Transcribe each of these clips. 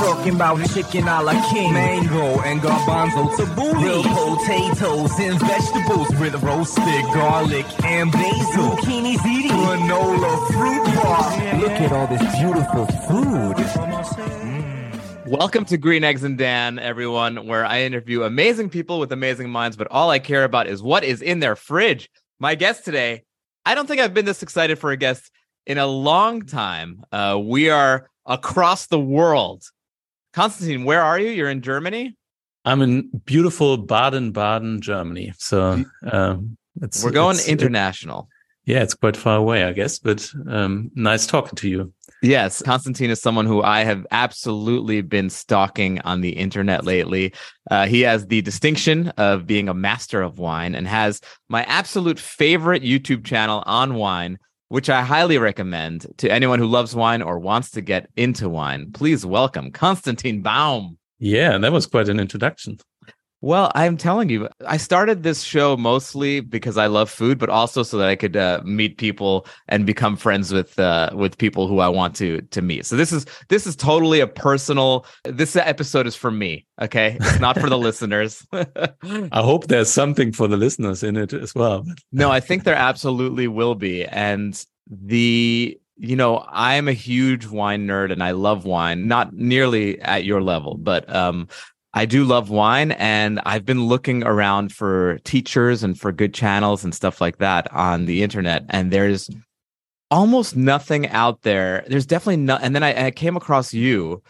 Talking about chicken a la king, mango and garbanzo tabbouleh, grilled potatoes and vegetables with roasted garlic and basil, zucchini ziti, granola fruit bar. Look at all this beautiful food. Welcome to Green Eggs and Dan, everyone, where I interview amazing people with amazing minds, but all I care about is what is in their fridge. My guest today, I don't think I've been this excited for a guest in a long time. Uh, we are across the world. Konstantin, where are you? You're in Germany? I'm in beautiful Baden Baden, Germany. So um, it's, we're going it's, international. It, yeah, it's quite far away, I guess, but um, nice talking to you. Yes, Konstantin is someone who I have absolutely been stalking on the internet lately. Uh, he has the distinction of being a master of wine and has my absolute favorite YouTube channel on wine which I highly recommend to anyone who loves wine or wants to get into wine. Please welcome Konstantin Baum. Yeah, that was quite an introduction. Well, I'm telling you, I started this show mostly because I love food, but also so that I could uh, meet people and become friends with uh, with people who I want to to meet. So this is this is totally a personal. This episode is for me. Okay, it's not for the listeners. I hope there's something for the listeners in it as well. no, I think there absolutely will be, and the you know i'm a huge wine nerd and i love wine not nearly at your level but um I do love wine and I've been looking around for teachers and for good channels and stuff like that on the internet. And there's almost nothing out there. There's definitely not. And then I, I came across you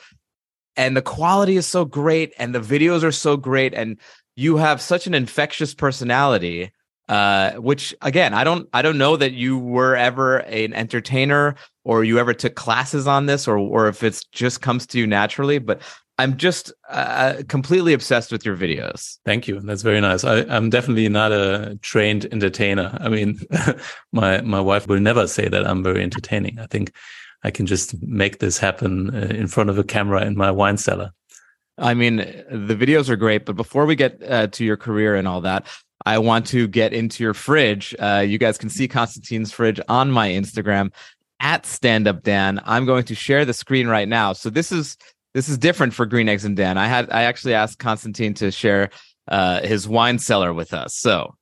and the quality is so great and the videos are so great. And you have such an infectious personality. Uh, which again, I don't, I don't know that you were ever an entertainer or you ever took classes on this, or, or if it's just comes to you naturally. But I'm just uh, completely obsessed with your videos. Thank you. That's very nice. I, am definitely not a trained entertainer. I mean, my my wife will never say that I'm very entertaining. I think I can just make this happen uh, in front of a camera in my wine cellar. I mean, the videos are great, but before we get uh, to your career and all that, I want to get into your fridge. Uh, you guys can see Konstantin's fridge on my Instagram at Stand Up Dan. I'm going to share the screen right now. So this is this is different for Green Eggs and Dan. I had I actually asked Konstantin to share uh, his wine cellar with us. So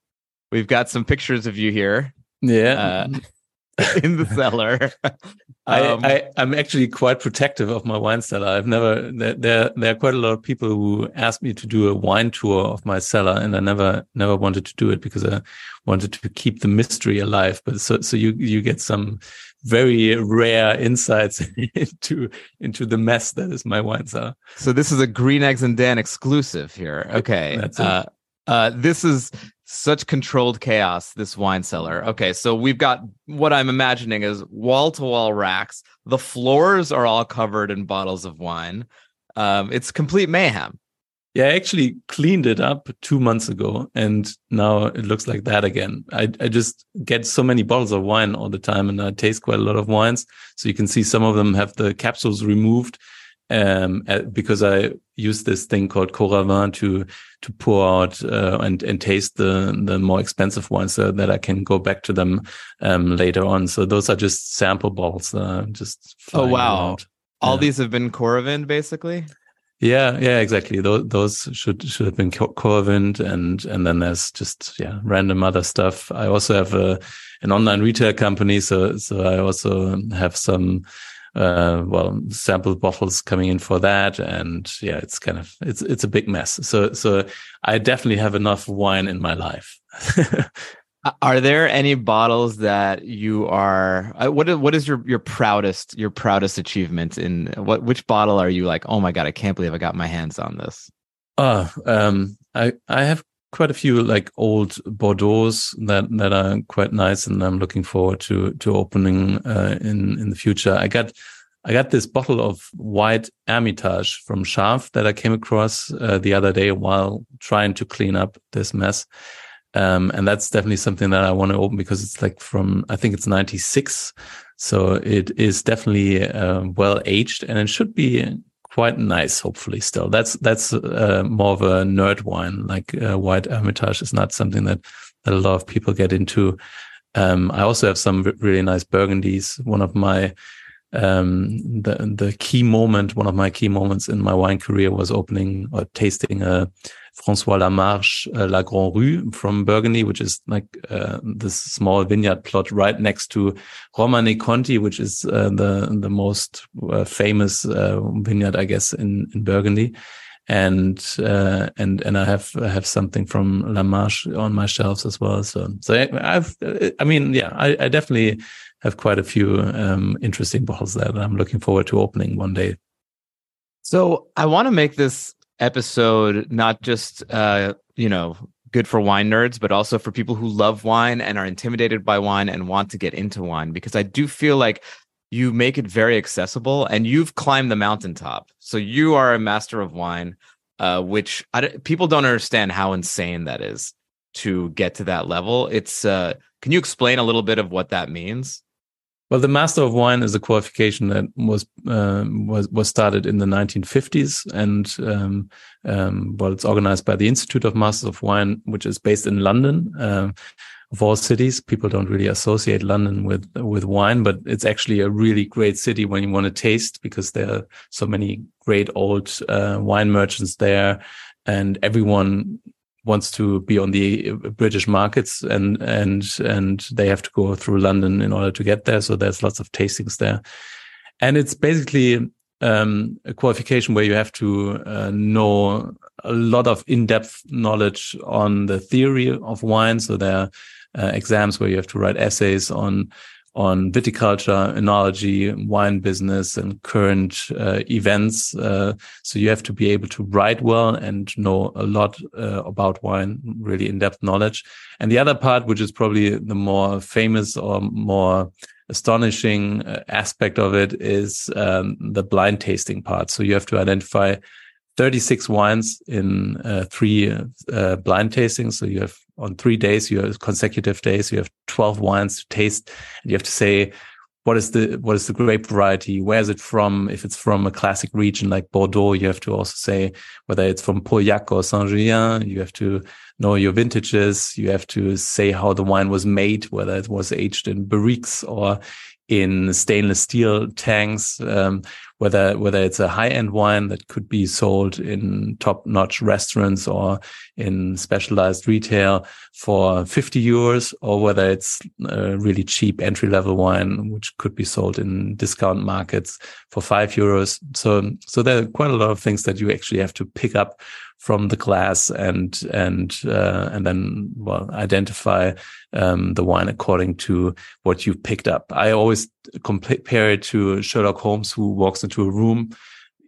we've got some pictures of you here. Yeah. Uh, in the cellar. um, I, I am actually quite protective of my wine cellar. I've never there, there there are quite a lot of people who asked me to do a wine tour of my cellar, and I never never wanted to do it because I wanted to keep the mystery alive. But so so you you get some very rare insights into into the mess that is my wine cellar. So this is a Green Eggs and Dan exclusive here. Okay. That's uh, uh, this is such controlled chaos, this wine cellar. Okay, so we've got what I'm imagining is wall to wall racks. The floors are all covered in bottles of wine. Um, it's complete mayhem. Yeah, I actually cleaned it up two months ago and now it looks like that again. I, I just get so many bottles of wine all the time and I taste quite a lot of wines. So you can see some of them have the capsules removed um, because I use this thing called Coravin to to pour out uh, and and taste the the more expensive wines so that I can go back to them um, later on. So those are just sample bottles. Uh, just oh wow! Around. All yeah. these have been Coravin, basically. Yeah, yeah, exactly. Those those should should have been Coravin, and and then there's just yeah random other stuff. I also have a an online retail company, so so I also have some uh well sample bottles coming in for that, and yeah, it's kind of it's it's a big mess. So so I definitely have enough wine in my life. Are there any bottles that you are uh, what is what is your your proudest your proudest achievement in what which bottle are you like oh my god I can't believe I got my hands on this? Oh, um I I have quite a few like old Bordeaux's that that are quite nice and I'm looking forward to to opening uh, in in the future. I got I got this bottle of white Hermitage from Chave that I came across uh, the other day while trying to clean up this mess. Um, and that's definitely something that I want to open because it's like from, I think it's 96. So it is definitely uh, well aged and it should be quite nice, hopefully still. That's, that's uh, more of a nerd wine. Like uh, white Hermitage is not something that, that a lot of people get into. Um, I also have some really nice Burgundies. One of my um, the the key moment, one of my key moments in my wine career was opening or tasting a François Lamarche uh, La Grande Rue from Burgundy, which is like uh, this small vineyard plot right next to Romanée-Conti, which is uh, the the most uh, famous uh, vineyard, I guess, in in Burgundy. And uh, and and I have I have something from Lamarche on my shelves as well. So so I've I mean yeah I, I definitely have quite a few um, interesting bottles there that I'm looking forward to opening one day. So I want to make this episode not just uh, you know good for wine nerds, but also for people who love wine and are intimidated by wine and want to get into wine because I do feel like you make it very accessible and you've climbed the mountaintop. So you are a master of wine, uh, which I, people don't understand how insane that is to get to that level. It's uh, can you explain a little bit of what that means? Well, the Master of Wine is a qualification that was uh, was was started in the 1950s, and um, um, well, it's organized by the Institute of Masters of Wine, which is based in London. Uh, of all cities, people don't really associate London with with wine, but it's actually a really great city when you want to taste because there are so many great old uh, wine merchants there, and everyone wants to be on the British markets and and and they have to go through London in order to get there. So there's lots of tastings there, and it's basically um, a qualification where you have to uh, know a lot of in-depth knowledge on the theory of wine. So there are uh, exams where you have to write essays on on viticulture, enology, wine business, and current uh, events. Uh, so you have to be able to write well and know a lot uh, about wine, really in-depth knowledge. And the other part, which is probably the more famous or more astonishing uh, aspect of it, is um, the blind tasting part. So you have to identify 36 wines in uh, three uh, blind tastings. So you have on three days, you have consecutive days, you have 12 wines to taste and you have to say, what is the, what is the grape variety? Where is it from? If it's from a classic region like Bordeaux, you have to also say whether it's from Pauillac or Saint-Julien. You have to know your vintages. You have to say how the wine was made, whether it was aged in barriques or in stainless steel tanks, um, whether whether it's a high end wine that could be sold in top notch restaurants or in specialized retail for 50 euros, or whether it's a really cheap entry level wine which could be sold in discount markets for five euros. So so there are quite a lot of things that you actually have to pick up from the glass and and uh, and then well identify um, the wine according to what you've picked up. I always compare it to Sherlock Holmes, who walks into a room.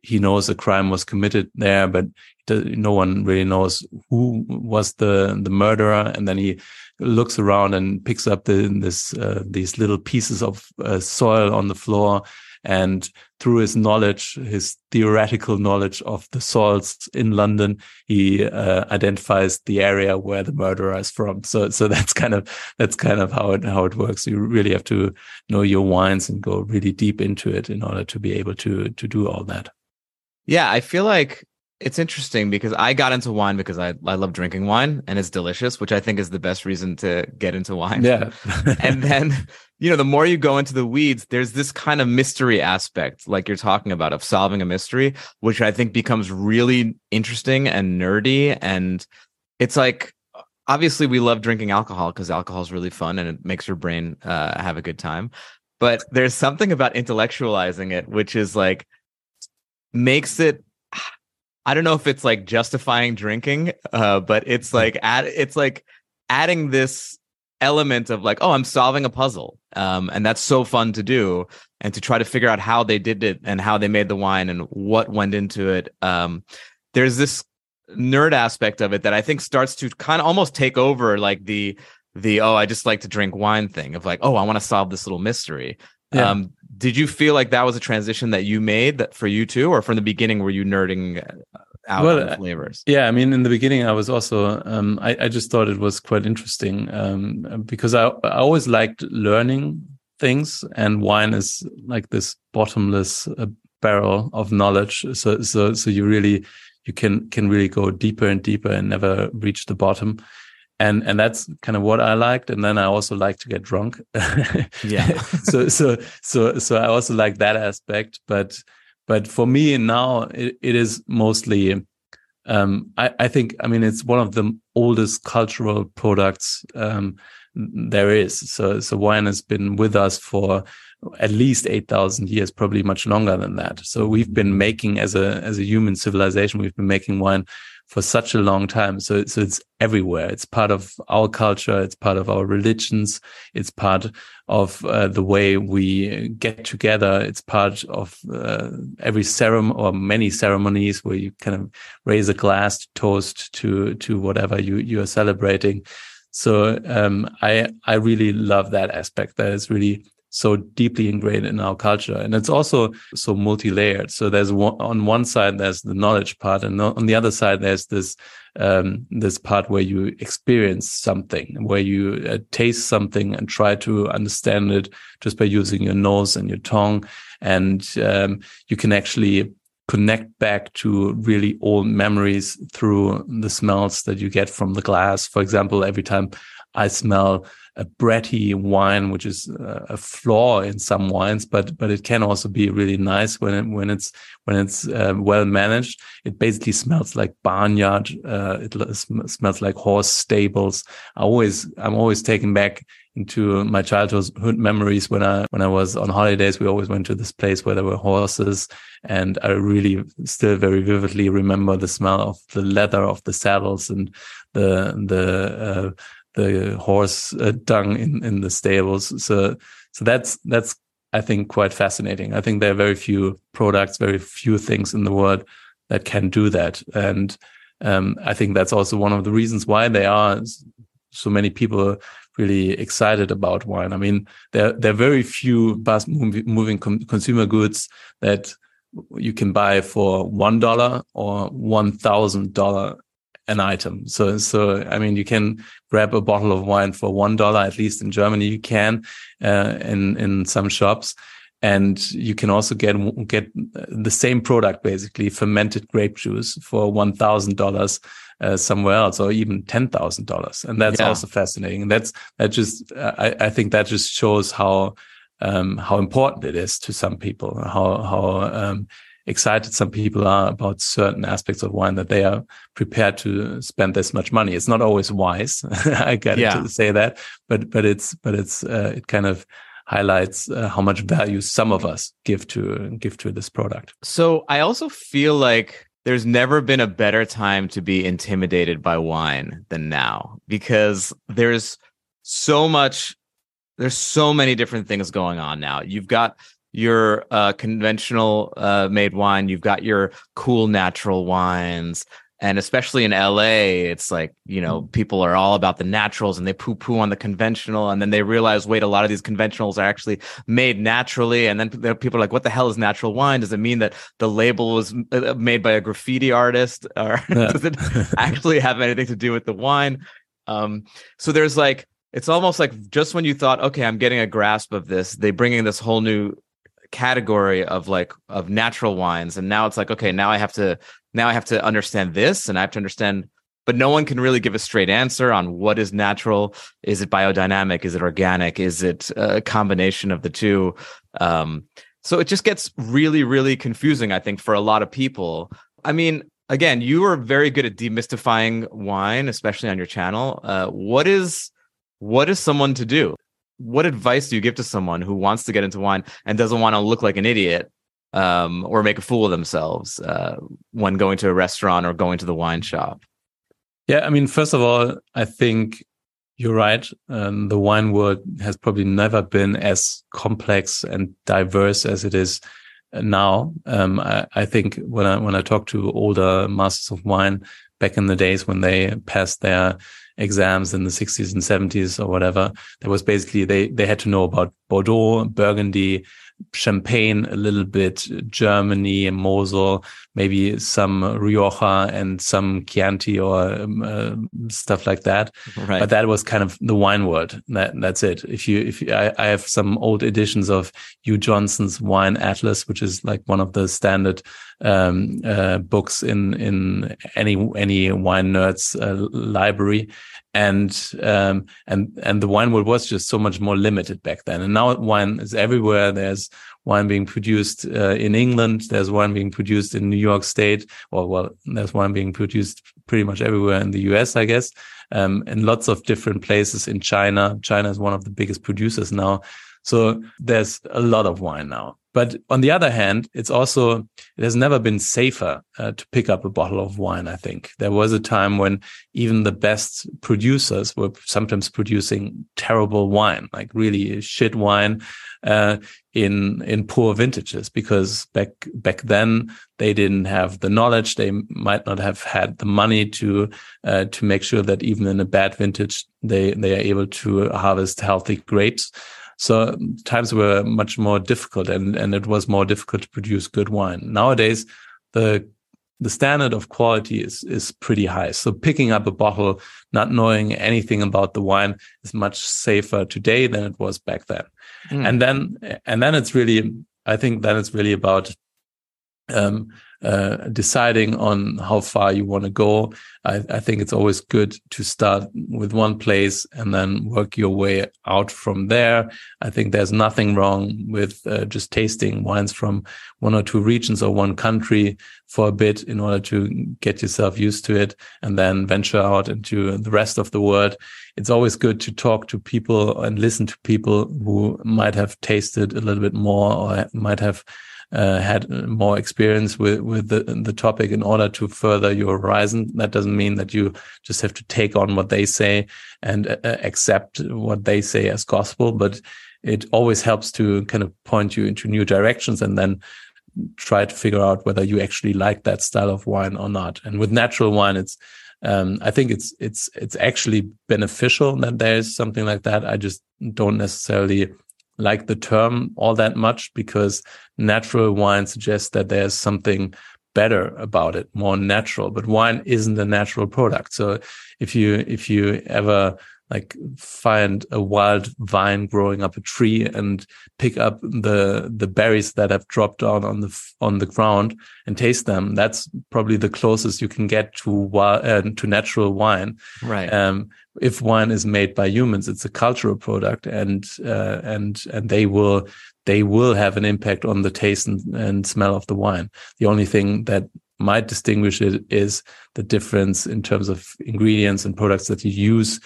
He knows a crime was committed there, but no one really knows who was the the murderer. And then he looks around and picks up the, this uh, these little pieces of uh, soil on the floor and through his knowledge, his theoretical knowledge of the soils in London, he uh, identifies the area where the murderer is from. So, so that's kind of that's kind of how it how it works. You really have to know your wines and go really deep into it in order to be able to to do all that. Yeah, I feel like it's interesting because I got into wine because I, I love drinking wine and it's delicious, which I think is the best reason to get into wine. Yeah. and then, you know, the more you go into the weeds, there's this kind of mystery aspect, like you're talking about, of solving a mystery, which I think becomes really interesting and nerdy. And it's like, obviously, we love drinking alcohol because alcohol is really fun and it makes your brain uh, have a good time. But there's something about intellectualizing it, which is like, makes it I don't know if it's like justifying drinking, uh, but it's like add it's like adding this element of like, oh, I'm solving a puzzle. Um, and that's so fun to do and to try to figure out how they did it and how they made the wine and what went into it. Um, there's this nerd aspect of it that I think starts to kind of almost take over like the the oh, I just like to drink wine thing of like, oh, I want to solve this little mystery. Yeah. Um, did you feel like that was a transition that you made that for you too, or from the beginning were you nerding out well, on flavors? Yeah, I mean, in the beginning, I was also um, I, I, just thought it was quite interesting um, because I, I always liked learning things, and wine is like this bottomless uh, barrel of knowledge. So so so you really you can can really go deeper and deeper and never reach the bottom and and that's kind of what I liked. And then I also like to get drunk. yeah. so so so so I also like that aspect. But but for me now it, it is mostly um, I, I think I mean it's one of the oldest cultural products um, there is. So so wine has been with us for at least 8000 years probably much longer than that so we've been making as a as a human civilization we've been making wine for such a long time. So, so it's everywhere. It's part of our culture. It's part of our religions. It's part of uh, the way we get together. It's part of uh, every ceremony or many ceremonies where you kind of raise a glass to toast to to whatever you you are celebrating. So um, I I really love that aspect. That is really so deeply ingrained in our culture. And it's also so multi-layered. So there's one, on one side, there's the knowledge part. And on the other side, there's this, um, this part where you experience something, where you uh, taste something and try to understand it just by using your nose and your tongue. And, um, you can actually connect back to really old memories through the smells that you get from the glass. For example, every time I smell a Bretty wine, which is a flaw in some wines, but but it can also be really nice when it, when it's when it's uh, well managed. It basically smells like barnyard. Uh, it sm smells like horse stables. I always I'm always taken back into my childhood memories when I when I was on holidays. We always went to this place where there were horses, and I really still very vividly remember the smell of the leather of the saddles and the the uh, the horse uh, dung in in the stables. So so that's that's I think quite fascinating. I think there are very few products, very few things in the world that can do that, and um, I think that's also one of the reasons why there are so many people really excited about wine. I mean, there there are very few fast moving consumer goods that you can buy for one dollar or one thousand dollar an item. So, so I mean, you can grab a bottle of wine for one dollar. At least in Germany, you can uh, in in some shops, and you can also get get the same product, basically fermented grape juice, for one thousand uh, dollars somewhere else, or even ten thousand dollars. And that's yeah. also fascinating. And that's that just I, I think that just shows how um, how important it is to some people, how how um, excited some people are about certain aspects of wine that they are prepared to spend this much money. It's not always wise. I got yeah. to say that, but but it's but it's uh, it kind of highlights uh, how much value some of us give to give to this product. So I also feel like there's never been a better time to be intimidated by wine than now because there's so much there's so many different things going on now. You've got your uh, conventional uh, made wine. You've got your cool natural wines. And especially in LA, it's like, you know, mm. people are all about the naturals and they poo poo on the conventional. And then they realize, wait, a lot of these conventionals are actually made naturally. And then people are like, what the hell is natural wine? Does it mean that the label was uh, made by a graffiti artist or does it actually have anything to do with the wine? Um, so there's like, it's almost like just when you thought, okay, I'm getting a grasp of this, they bring in this whole new category of like of natural wines and now it's like okay now i have to now i have to understand this and i have to understand but no one can really give a straight answer on what is natural. Is it biodynamic? Is it organic? Is it a combination of the two? Um, so it just gets really really confusing i think for a lot of people. I mean again you are very good at demystifying wine especially on your channel. Uh, what is what is someone to do what advice do you give to someone who wants to get into wine and doesn't want to look like an idiot um, or make a fool of themselves uh, when going to a restaurant or going to the wine shop? Yeah, I mean, first of all, I think you're right. Um, the wine world has probably never been as complex and diverse as it is now. Um, I, I, think when I when I talk to older masters of wine, back in the days when they passed their exams in the 60s and 70s or whatever. There was basically they they had to know about Bordeaux, Burgundy, Champagne a little bit, Germany, Mosel, maybe some Rioja and some Chianti or um, uh, stuff like that. Right. But that was kind of the wine world. That that's it. If you if you, I, I have some old editions of Hugh Johnson's Wine Atlas, which is like one of the standard um, uh, books in in any any wine nerds uh, library and um, and and the wine world was just so much more limited back then. And now wine is everywhere. There's wine being produced uh, in England. There's wine being produced in New York State, or well, there's wine being produced pretty much everywhere in the US, I guess, um, in lots of different places in China. China is one of the biggest producers now. So there's a lot of wine now. But on the other hand, it's also, it has never been safer uh, to pick up a bottle of wine. I think there was a time when even the best producers were sometimes producing terrible wine, like really shit wine, uh, in, in poor vintages because back, back then they didn't have the knowledge. They might not have had the money to, uh, to make sure that even in a bad vintage, they, they are able to harvest healthy grapes. So times were much more difficult and, and it was more difficult to produce good wine. Nowadays, the the standard of quality is is pretty high. So picking up a bottle, not knowing anything about the wine is much safer today than it was back then. Mm. And then and then it's really I think then it's really about um, uh, deciding on how far you want to go. I, I, think it's always good to start with one place and then work your way out from there. I think there's nothing wrong with uh, just tasting wines from one or two regions or one country for a bit in order to get yourself used to it and then venture out into the rest of the world. It's always good to talk to people and listen to people who might have tasted a little bit more or might have uh, had more experience with with the the topic in order to further your horizon. That doesn't mean that you just have to take on what they say and uh, accept what they say as gospel, but it always helps to kind of point you into new directions and then try to figure out whether you actually like that style of wine or not. And with natural wine, it's um, I think it's it's it's actually beneficial that there is something like that. I just don't necessarily like the term all that much because natural wine suggests that there's something better about it, more natural. But wine isn't a natural product. So if you if you ever like find a wild vine growing up a tree and pick up the the berries that have dropped down on the on the ground and taste them. That's probably the closest you can get to uh, to natural wine. Right. Um, if wine is made by humans it's a cultural product and uh, and and they will they will have an impact on the taste and, and smell of the wine. The only thing that might distinguish it is the difference in terms of ingredients and products that you use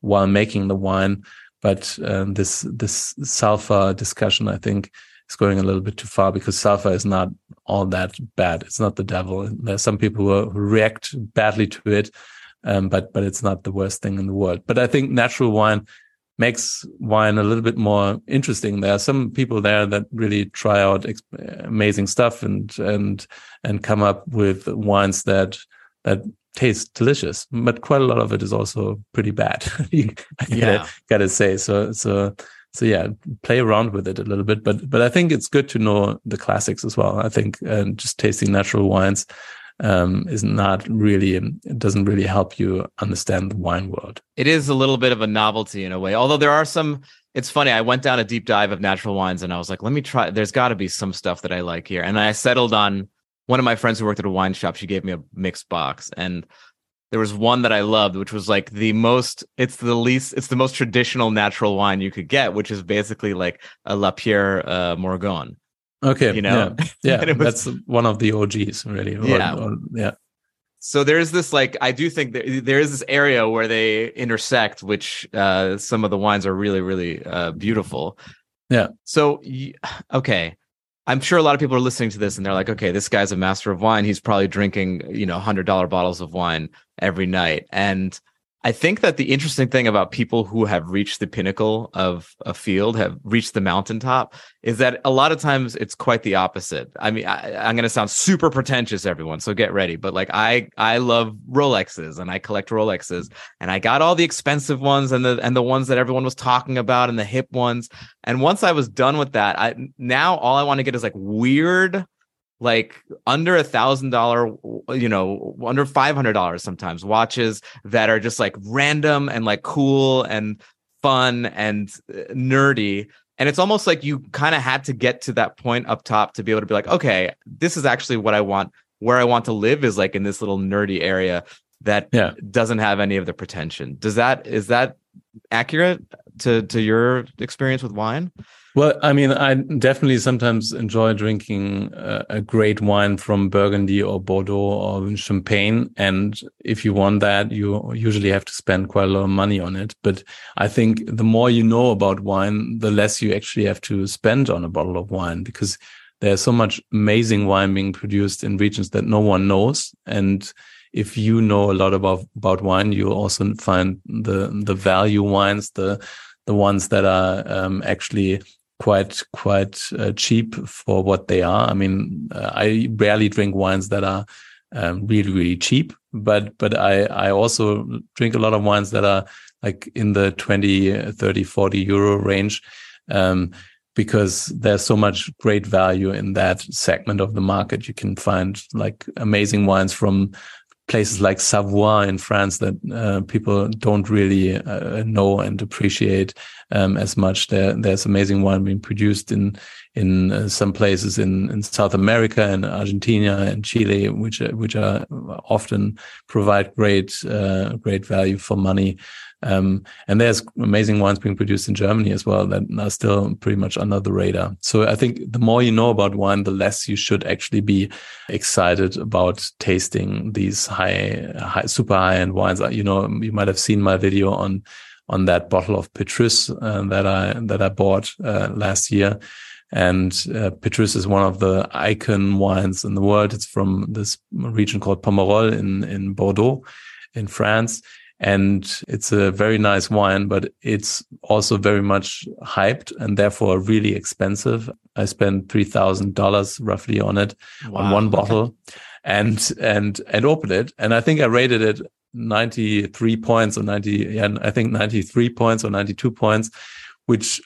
while making the wine. But um, this this sulfur discussion, I think, is going a little bit too far because sulfur is not all that bad. It's not the devil. Some people who, react badly to it, um, but but it's not the worst thing in the world. But I think natural wine makes wine a little bit more interesting. There are some people there that really try out amazing stuff and and and come up with wines that that tastes delicious, but quite a lot of it is also pretty bad. I gotta, gotta say. So, so, so yeah, play around with it a little bit. But, but I think it's good to know the classics as well. I think uh, just tasting natural wines um, is not really, it doesn't really help you understand the wine world. It is a little bit of a novelty in a way, although there are some. It's funny. I went down a deep dive of natural wines and I was like, let me try. There's got to be some stuff that I like here. And I settled on one of my friends who worked at a wine shop, she gave me a mixed box. And there was one that I loved, which was like the most, it's the least, it's the most traditional natural wine you could get, which is basically like a Lapierre uh, Morgon. Okay. You know, yeah, yeah was, that's one of the OGs, really. Or, yeah. Or, yeah. So there's this like I do think that there is this area where they intersect, which uh, some of the wines are really really uh, beautiful. Yeah. So okay, I'm sure a lot of people are listening to this and they're like, okay, this guy's a master of wine. He's probably drinking, you know, hundred dollar bottles of wine every night. And I think that the interesting thing about people who have reached the pinnacle of a field, have reached the mountaintop, is that a lot of times it's quite the opposite. I mean, I, am going to sound super pretentious, everyone, so get ready. But like, I I love Rolexes and I collect Rolexes, and I got all the expensive ones and the and the ones that everyone was talking about and the hip ones. And once I was done with that, I now all I want to get is like weird like under a thousand dollar you know under five hundred dollars sometimes watches that are just like random and like cool and fun and uh, nerdy. And it's almost like you kind of had to get to that point up top to be able to be like okay this is actually what i want. Where i want to live is like in this little nerdy area that yeah. doesn't have any of the pretension. Does that is that accurate to to your experience with wine well, I mean, I definitely sometimes enjoy drinking uh, a great wine from Burgundy or Bordeaux or Champagne. And if you want that, you usually have to spend quite a lot of money on it. But I think the more you know about wine, the less you actually have to spend on a bottle of wine because there's so much amazing wine being produced in regions that no one knows. And if you know a lot about, about wine, you also find the, the value wines, the, the ones that are um, actually quite quite uh, cheap for what they are. I mean, uh, I rarely drink wines that are um, really really cheap, but but I I also drink a lot of wines that are like in the 20 30 40 euro range um, because there's so much great value in that segment of the market you can find like amazing wines from places like Savoie in France that uh, people don't really uh, know and appreciate um, as much. There, there's amazing wine being produced in in uh, some places in, in South America and Argentina and Chile, which which are often provide great uh, great value for money. Um, and there's amazing wines being produced in Germany as well that are still pretty much under the radar. So I think the more you know about wine, the less you should actually be excited about tasting these high, high super high end wines. You know, you might have seen my video on on that bottle of Petrus uh, that I that I bought uh, last year. And uh, Petrus is one of the icon wines in the world. It's from this region called Pomerol in in Bordeaux, in France and it's a very nice wine, but it's also very much hyped and therefore really expensive. I spent three thousand dollars roughly on it wow. on one bottle, and and and opened it, and I think I rated it ninety three points or ninety, yeah, I think ninety three points or ninety two points, which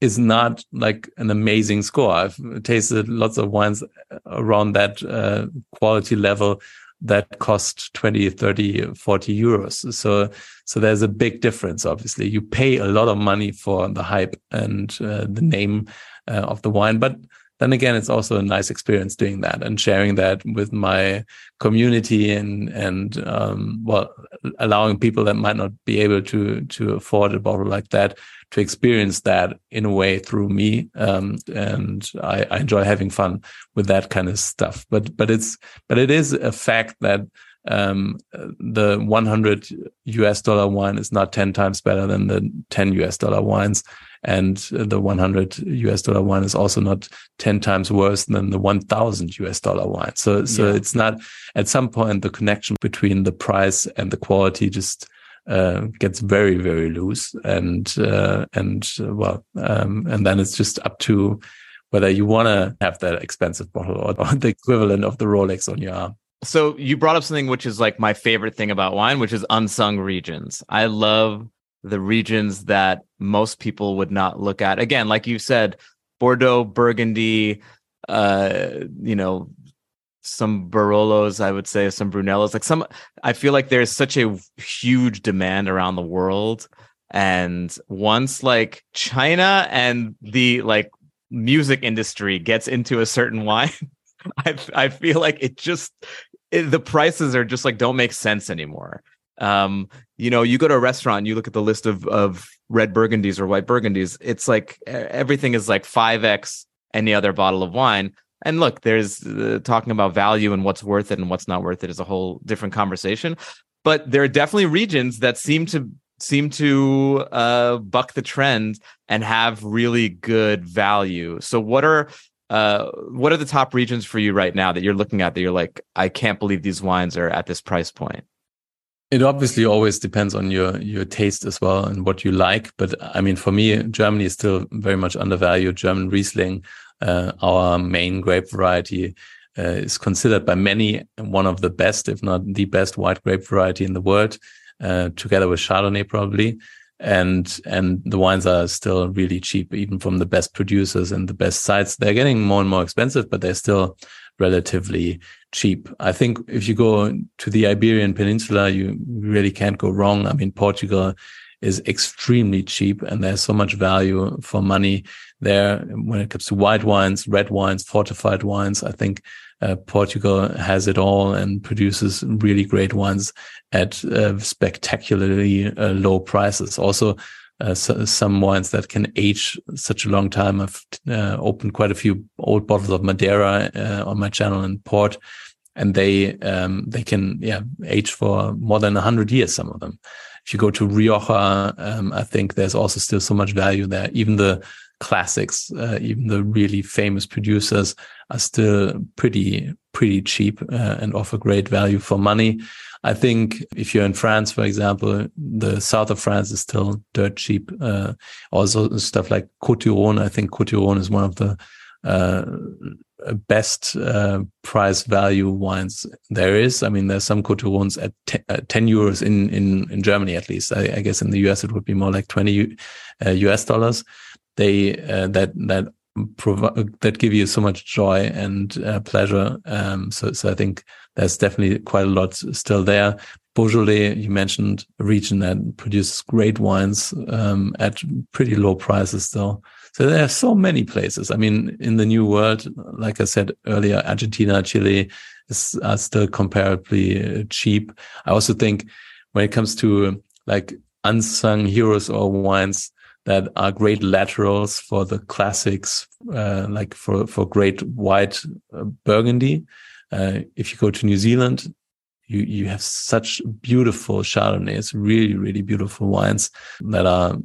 is not like an amazing score. I've tasted lots of wines around that uh, quality level that cost 20 30 40 euros. So so there's a big difference obviously. You pay a lot of money for the hype and uh, the name uh, of the wine but then again it's also a nice experience doing that and sharing that with my community and and um, well allowing people that might not be able to to afford a bottle like that to experience that in a way through me. Um, and I, I, enjoy having fun with that kind of stuff. But but it's but it is a fact that um, the 100 US dollar wine is not 10 times better than the 10 US dollar wines. And the 100 US dollar wine is also not 10 times worse than the 1000 US dollar wine. So, so yeah. it's not at some point the connection between the price and the quality just uh, gets very very loose and uh, and uh, well um, and then it's just up to whether you want to have that expensive bottle or, or the equivalent of the Rolex on your arm. So you brought up something which is like my favorite thing about wine, which is unsung regions. I love the regions that most people would not look at. Again, like you said, Bordeaux, Burgundy, uh, you know, some Barolos, I would say, some Brunellos. Like some, I feel like there's such a huge demand around the world. And once like China and the like music industry gets into a certain wine, I I feel like it just it, the prices are just like don't make sense anymore. Um, you know, you go to a restaurant, you look at the list of of red burgundies or white burgundies. It's like everything is like five x any other bottle of wine and look there's uh, talking about value and what's worth it and what's not worth it is a whole different conversation but there are definitely regions that seem to seem to uh, buck the trend and have really good value so what are uh, what are the top regions for you right now that you're looking at that you're like i can't believe these wines are at this price point It obviously always depends on your your taste as well and what you like. But I mean, for me, Germany is still very much undervalued. German Riesling, uh, our main grape variety, uh, is considered by many one of the best, if not the best, white grape variety in the world, uh, together with Chardonnay probably. And and the wines are still really cheap, even from the best producers and the best sites. They're getting more and more expensive, but they're still relatively cheap. I think if you go to the Iberian Peninsula, you really can't go wrong. I mean, Portugal is extremely cheap and there's so much value for money there when it comes to white wines, red wines, fortified wines. I think uh, Portugal has it all and produces really great wines at uh, spectacularly uh, low prices. Also, uh, so, some wines that can age such a long time. I've uh, opened quite a few old bottles of Madeira uh, on my channel in port, and they um, they can yeah age for more than hundred years. Some of them. If you go to Rioja, um, I think there's also still so much value there. Even the classics, uh, even the really famous producers are still pretty pretty cheap uh, and offer great value for money. I think if you're in France, for example, the south of France is still dirt cheap. Uh, also stuff like Côtes-du-Rhône. I think Côtes-du-Rhône is one of the uh, best uh, price value wines there is. I mean, there's some Côtes-du-Rhônes at t- uh, 10 euros in, in, in Germany, at least. I, I, guess in the US, it would be more like 20 US dollars. They, uh, that, that provide that give you so much joy and uh, pleasure. Um, so, so I think there's definitely quite a lot still there. Beaujolais, you mentioned a region that produces great wines um, at pretty low prices still. So there are so many places. I mean, in the new world, like I said earlier, Argentina, Chile is, are still comparably uh, cheap. I also think when it comes to like unsung heroes or wines, that are great laterals for the classics, uh, like for, for great white uh, Burgundy. Uh, if you go to New Zealand, you, you have such beautiful Chardonnays, really, really beautiful wines that are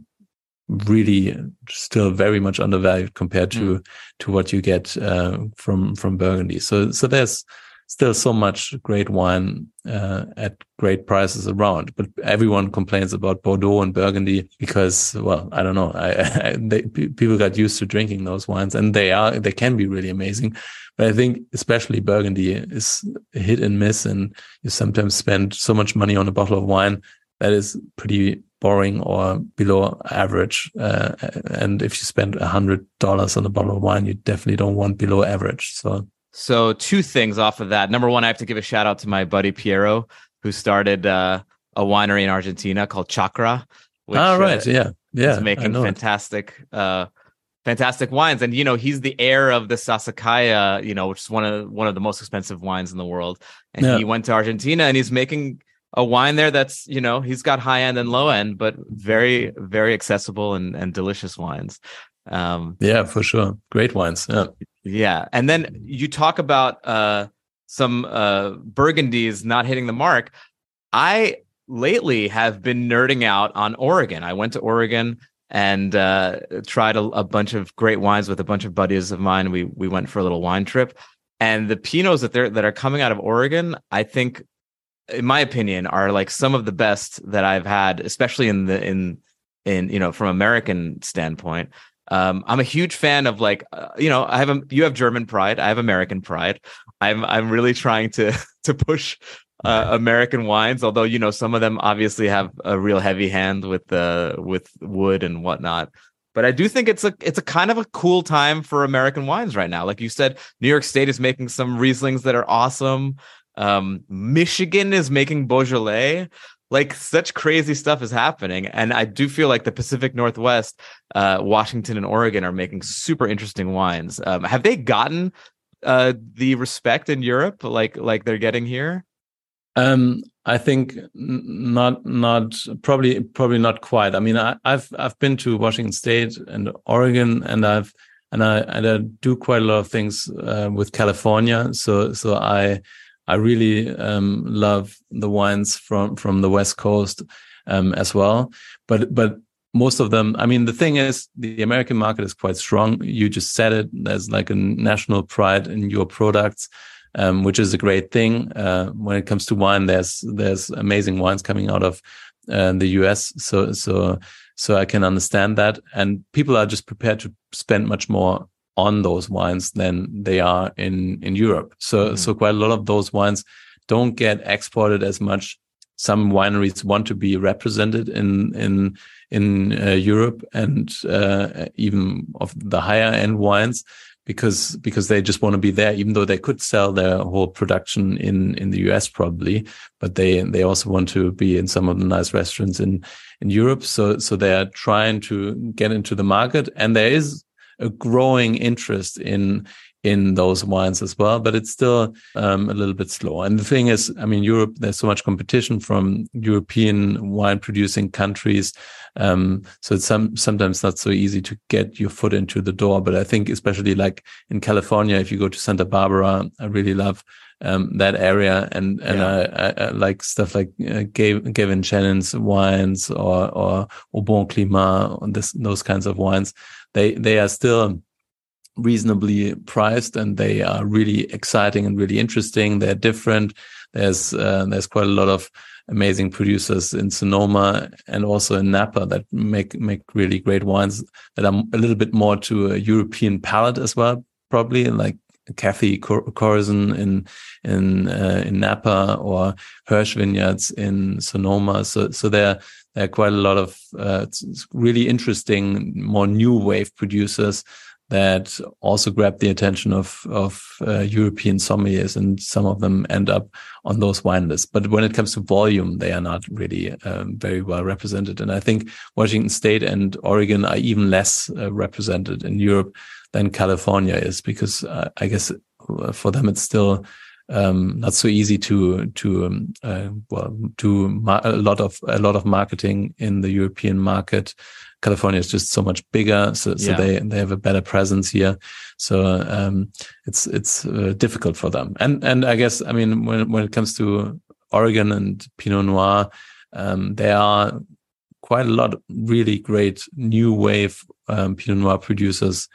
really still very much undervalued compared to, mm. to what you get, uh, from, from Burgundy. So, so there's, still so much great wine uh, at great prices around. But everyone complains about Bordeaux and Burgundy because, well, I don't know. I, I they, people got used to drinking those wines, and they are they can be really amazing. But I think especially Burgundy is hit and miss, and you sometimes spend so much money on a bottle of wine that is pretty boring or below average. Uh, and if you spend a hundred dollars on a bottle of wine, you definitely don't want below average. So so two things off of that. Number one, I have to give a shout out to my buddy Piero, who started uh, a winery in Argentina called Chacra. Which, oh, right, uh, yeah, yeah, is making fantastic, uh, fantastic wines. And you know, he's the heir of the Sassicaia, you know, which is one of one of the most expensive wines in the world. And yeah. he went to Argentina, and he's making a wine there that's you know he's got high end and low end, but very very accessible and and delicious wines. Um, yeah, for sure. Great wines. Yeah. Yeah. And then you talk about uh, some uh, Burgundies not hitting the mark. I lately have been nerding out on Oregon. I went to Oregon and uh, tried a, a, bunch of great wines with a bunch of buddies of mine. We we went for a little wine trip, and the pinots that they're that are coming out of Oregon, I think, in my opinion, are like some of the best that I've had, especially in the in in you know from American standpoint. Um, I'm a huge fan of like, uh, you know, I have a, you have German pride, I have American pride. I'm I'm really trying to to push uh, American wines, although you know some of them obviously have a real heavy hand with the uh, with wood and whatnot. But I do think it's a it's a kind of a cool time for American wines right now. Like you said, New York State is making some Rieslings that are awesome. Um, Michigan is making Beaujolais like such crazy stuff is happening and i do feel like the pacific northwest uh, washington and oregon are making super interesting wines. Um, have they gotten uh, the respect in europe like like they're getting here? Um, i think not not probably probably not quite. I mean I, have i've been to washington state and oregon and i've and i and i do quite a lot of things uh, with california. So so i I really um, love the wines from from the West Coast um, as well. But but most of them, I mean, the thing is, the American market is quite strong. You just said it. There's like a national pride in your products. um, which is a great thing. Uh, when it comes to wine, there's there's amazing wines coming out of uh, the US. So so so I can understand that, and people are just prepared to spend much more on those wines than they are in in Europe. So mm. so quite a lot of those wines don't get exported as much. Some wineries want to be represented in in in uh, Europe and uh, even of the higher end wines because because they just want to be there even though they could sell their whole production in in the US probably but they they also want to be in some of the nice restaurants in in Europe so so they are trying to get into the market and there is a growing interest in in those wines as well, but it's still um, a little bit slow. And the thing is, I mean, Europe, there's so much competition from European wine producing countries. Um, so it's some, sometimes not so easy to get your foot into the door. But I think especially like in California, if you go to Santa Barbara, I really love um, that area, and and yeah. I, I, I, like stuff like uh, Gavin Chanin's wines or or Au Bon Climat, this those kinds of wines. They they are still reasonably priced and they are really exciting and really interesting. They're different. There's uh, there's quite a lot of amazing producers in Sonoma and also in Napa that make make really great wines that are a little bit more to a European palate as well, probably like Cathy Corison in in uh, in Napa or Hirsch Vineyards in Sonoma. So so there there are quite a lot of uh, really interesting, more new wave producers that also grab the attention of of uh, European sommeliers, and some of them end up on those wine lists. But when it comes to volume, they are not really um, very well represented. And I think Washington State and Oregon are even less uh, represented in Europe than California is, because uh, I guess for them it's still um, not so easy to to um, uh, well do a lot of a lot of marketing in the European market California is just so much bigger, so, so yeah. they they have a better presence here. So um, it's it's uh, difficult for them. And and I guess I mean when when it comes to Oregon and Pinot Noir, um, there are quite a lot of really great new wave um, Pinot Noir producers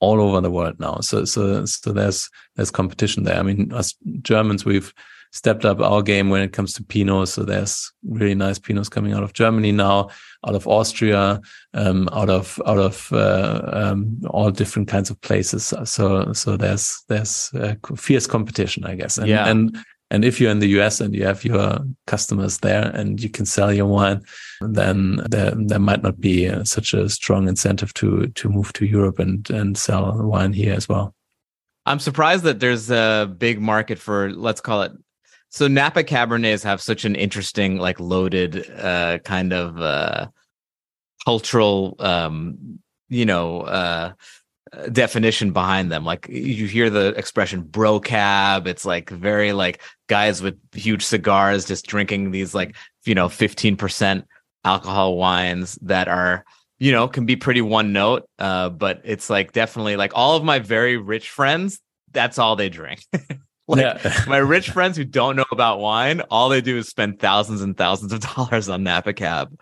all over the world now. So so so there's there's competition there. I mean, us Germans we've stepped up our game when it comes to Pinot. So there's really nice Pinots coming out of Germany now, out of Austria, um, out of out of uh, um, all different kinds of places. So so there's there's uh, fierce competition, I guess. And, yeah. and and if you're in the US and you have your customers there and you can sell your wine, then there there might not be uh, such a strong incentive to to move to Europe and and sell wine here as well. I'm surprised that there's a big market for let's call it so Napa Cabernets have such an interesting, like loaded uh, kind of uh, cultural, um, you know, uh, definition behind them. Like you hear the expression "bro cab," it's like very like guys with huge cigars just drinking these like you know fifteen percent alcohol wines that are you know can be pretty one note. Uh, but it's like definitely like all of my very rich friends. That's all they drink. Like my rich friends who don't know about wine, all they do is spend thousands and thousands of dollars on Napa Cab.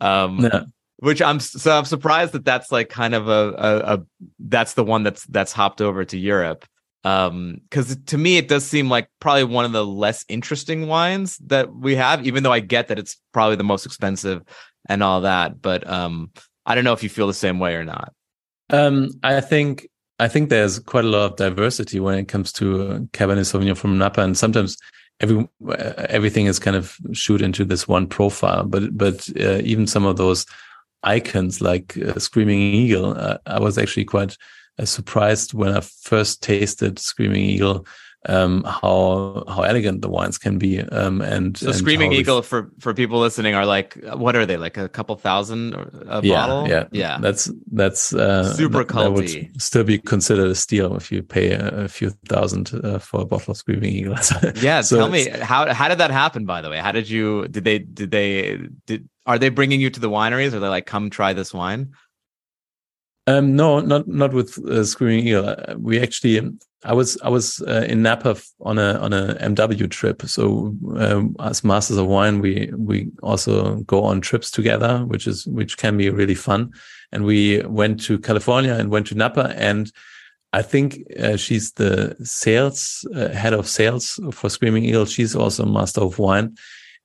Um, yeah. Which I'm so I'm surprised that that's like kind of a, a, a that's the one that's that's hopped over to Europe. Um, because to me it does seem like probably one of the less interesting wines that we have, even though I get that it's probably the most expensive and all that. But um, I don't know if you feel the same way or not. Um, I think I think there's quite a lot of diversity when it comes to Cabernet Sauvignon from Napa, and sometimes every everything is kind of shoot into this one profile. But but uh, even some of those icons like uh, Screaming Eagle, uh, I was actually quite uh, surprised when I first tasted Screaming Eagle um, how how elegant the wines can be. Um, and so, and Screaming Eagle for for people listening are like, what are they like? A couple thousand a yeah, bottle? Yeah, yeah. That's that's uh, super that, that would still be considered a steal if you pay a, a few thousand uh, for a bottle of Screaming Eagle. yeah, so tell me how how did that happen? By the way, how did you did they did they did are they bringing you to the wineries? Are they like, come try this wine? Um, no, not not with uh, Screaming Eagle. Uh, we actually, I was I was uh, in Napa on a on a MW trip. So um, as Masters of Wine, we we also go on trips together, which is which can be really fun. And we went to California and went to Napa, and I think uh, she's the sales uh, head of sales for Screaming Eagle. She's also master of wine,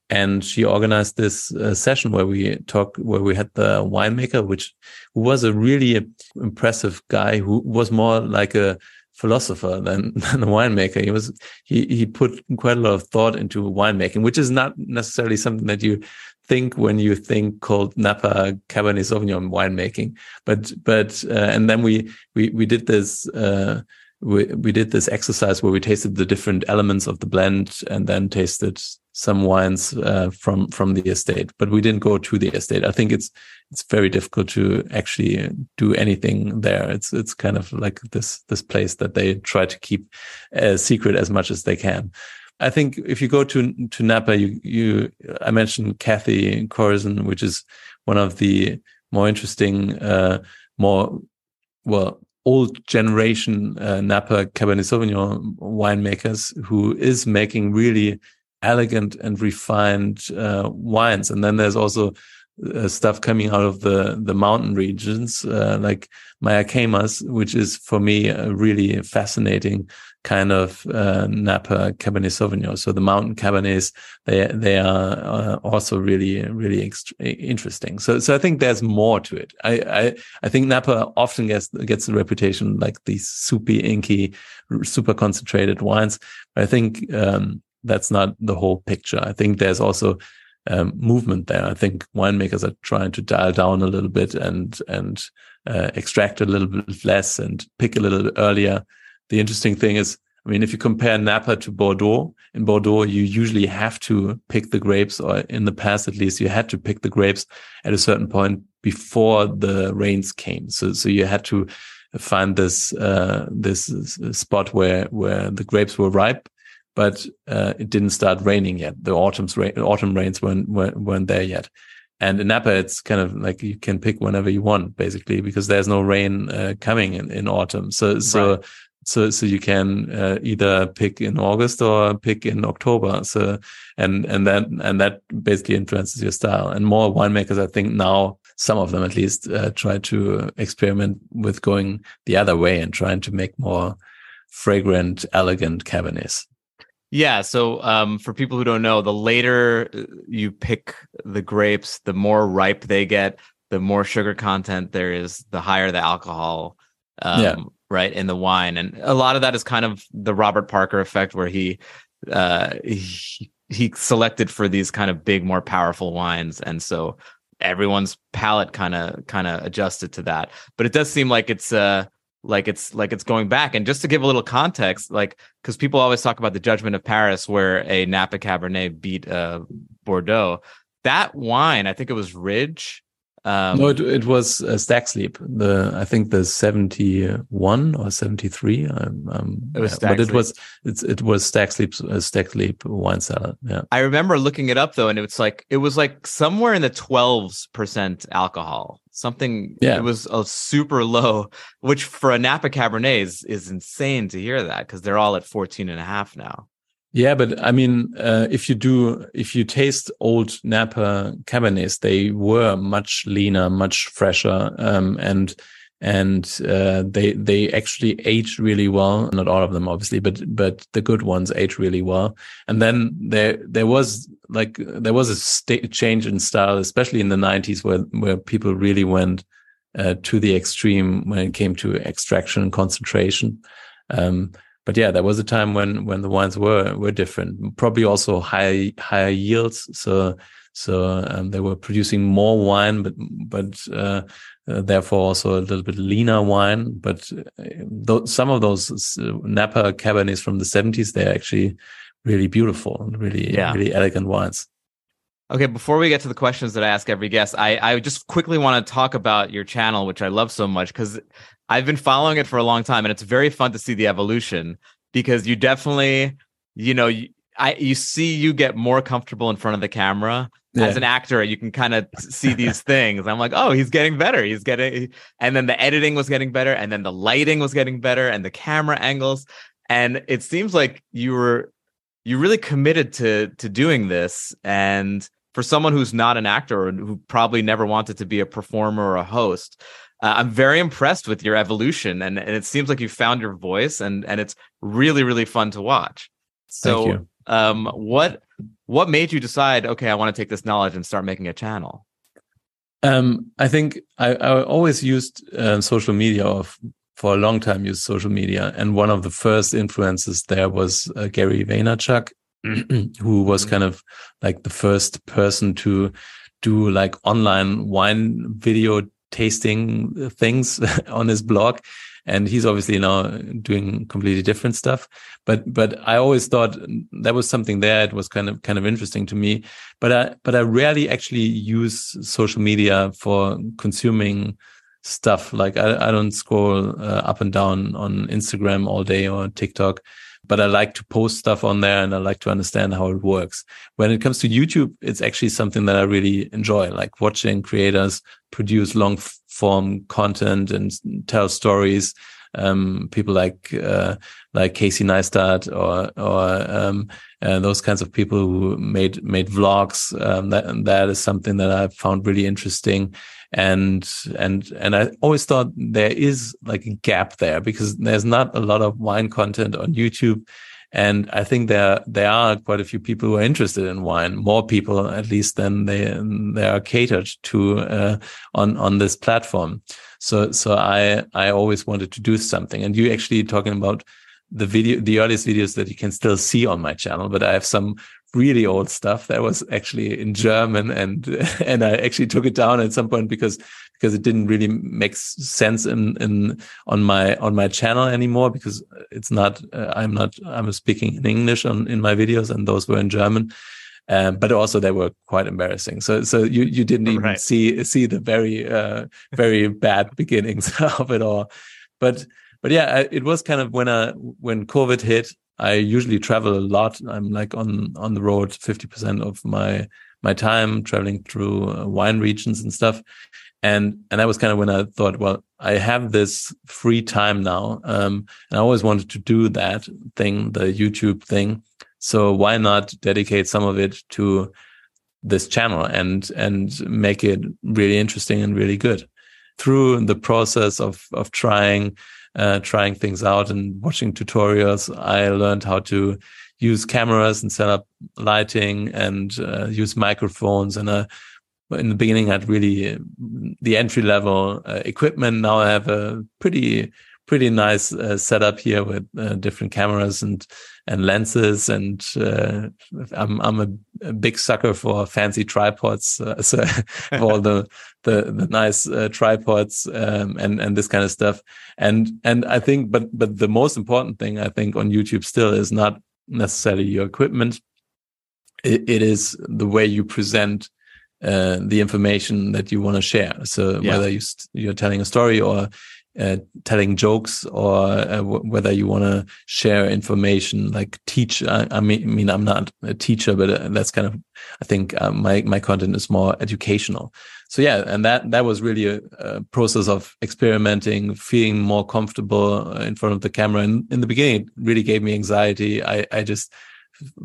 and she organized this uh, session where we talked, where we had the winemaker, which was a really impressive guy who was more like a philosopher than, than a winemaker. He was he he put quite a lot of thought into winemaking, which is not necessarily something that you think when you think called Napa Cabernet Sauvignon winemaking. But but uh, and then we we we did this. Uh, we, we did this exercise where we tasted the different elements of the blend and then tasted some wines uh, from from the estate but we didn't go to the estate. I think it's it's very difficult to actually do anything there. It's it's kind of like this this place that they try to keep a secret as much as they can. I think if you go to to Napa, you you I mentioned Cathy Corison, which is one of the more interesting, uh, more well old generation uh, Napa Cabernet Sauvignon winemakers who is making really elegant and refined uh, wines. And then there's also uh, stuff coming out of the the mountain regions uh, like Mayacamas, which is for me a really fascinating kind of uh, Napa Cabernet Sauvignon. So the mountain Cabernets, they they are uh, also really really interesting. So so I think there's more to it. I I, I think Napa often gets gets the reputation like these soupy, inky, super concentrated wines. But I think um, that's not the whole picture. I think there's also um, movement there. I think winemakers are trying to dial down a little bit and and uh, extract a little bit less and pick a little earlier the interesting thing is, I mean, if you compare Napa to Bordeaux, in Bordeaux, you usually have to pick the grapes, or in the past, at least, you had to pick the grapes at a certain point before the rains came. So, so you had to find this, uh, this spot where, where the grapes were ripe, but, uh, it didn't start raining yet. The autumn's rain, autumn rains weren't, weren't, weren't there yet. And in Napa, it's kind of like you can pick whenever you want, basically, because there's no rain uh, coming in, in autumn. So, so right so so you can uh, either pick in August or pick in October. So and and then and that basically influences your style. And more winemakers, I think now some of them at least uh, try to experiment with going the other way and trying to make more fragrant, elegant cabernets. Yeah. So, um, for people who don't know, the later uh, you pick the grapes, the more ripe they get, the more sugar content there is, the higher the alcohol. Um, yeah right in the wine and a lot of that is kind of the robert parker effect where he uh he, he selected for these kind of big more powerful wines and so everyone's palate kind of kind of adjusted to that but it does seem like it's uh like it's like it's going back. And just to give a little context like because people always talk about the judgment of paris where a napa cabernet beat uh bordeaux. That wine i think it was ridge um, no, it, it was uh, Stag's Leap. The I think the seventy one or seventy three. Um, um, it was, yeah, but it was it's, it was Stag's Leap uh, Stag's Leap wine cellar. Yeah, I remember looking it up though, and it was like it was like somewhere in the twelve percent alcohol. Something. Yeah, it was a super low, which for a Napa Cabernet is is insane to hear that because they're all at 14 and a half now. Yeah, but I mean, uh, if you do, if you taste old Napa Cabernets, they were much leaner, much fresher, um, and and uh, they they actually age really well. Not all of them, obviously, but but the good ones age really well. And then there there was like there was a sta- change in style, especially in the '90s, where where people really went uh, to the extreme when it came to extraction and concentration. Um, but yeah, there was a time when when the wines were were different. Probably also high higher yields. So so um, they were producing more wine, but but uh, uh, therefore also a little bit leaner wine. But uh, th- some of those uh, Napa Cabernets from the seventies, they're actually really beautiful, really yeah. really elegant wines. Okay, before we get to the questions that I ask every guest, I, I just quickly want to talk about your channel, which I love so much because I've been following it for a long time, and it's very fun to see the evolution because you definitely, you know, you, I you see you get more comfortable in front of the camera yeah. as an actor. You can kind of see these things. I'm like, oh, he's getting better. He's getting, and then the editing was getting better, and then the lighting was getting better, and the camera angles, and it seems like you were you really committed to to doing this and for someone who's not an actor or who probably never wanted to be a performer or a host uh, I'm very impressed with your evolution, and, and it seems like you found your voice, and and it's really really fun to watch. So, um, what what made you decide? Okay, I want to take this knowledge and start making a channel. Um, I think I, I always used uh, social media of for a long time used social media, and one of the first influences there was uh, Gary Vaynerchuk, who was mm-hmm. kind of like the first person to do like online wine video tasting things on his blog. And he's obviously now doing completely different stuff. But but i always thought that was something there. It was kind of kind of interesting to me. But i but i rarely actually use social media for consuming stuff. Like i, I don't scroll uh, up and down on instagram all day or tiktok but I like to post stuff on there and I like to understand how it works. When it comes to YouTube, it's actually something that I really enjoy, like watching creators produce long form content and tell stories. Um, people like uh, like Casey Neistat or or um, uh, those kinds of people who made made vlogs. Um, that that is something that I found really interesting and and and I always thought there is like a gap there because there's not a lot of wine content on YouTube. And I think there there are quite a few people who are interested in wine, more people at least than they they are catered to uh, on on this platform. So so I I always wanted to do something. And you actually talking about the video the earliest videos that you can still see on my channel, but I have some really old stuff that was actually in German and and I actually took it down at some point because because it didn't really make sense in in on my on my channel anymore because it's not uh, I'm not I'm speaking in English on in my videos and those were in German. Um, but also they were quite embarrassing. So, so you you didn't even right. see see the very uh, very bad beginnings of it all. But but yeah, it was kind of when I when COVID hit I usually travel a lot. I'm like on on the road 50% of my my time traveling through uh, wine regions and stuff. And and that was kind of when I thought, well, I have this free time now. Um, and I always wanted to do that thing, the YouTube thing. So why not dedicate some of it to this channel and and make it really interesting and really good through the process of of trying uh, trying things out and watching tutorials. I learned how to use cameras and set up lighting and uh, use microphones. And uh, in the beginning, I had really the entry level uh, equipment. Now I have a pretty pretty nice uh, setup here with uh, different cameras and and lenses and uh, I'm I'm a, a, big sucker for fancy tripods uh, so all the the the nice uh, tripods um, and and this kind of stuff. And and I think but but the most important thing I think on YouTube still is not necessarily your equipment. It, it is the way you present uh, the information that you want to share. So yeah. whether you you're telling a story or uh, telling jokes or uh, whether you want to share information like teach I, I, mean, I, mean i'm not a teacher but uh, that's kind of i think uh, my my content is more educational. So yeah and that that was really a, a, process of experimenting feeling more comfortable uh, in front of the camera. And in the beginning it really gave me anxiety. I i just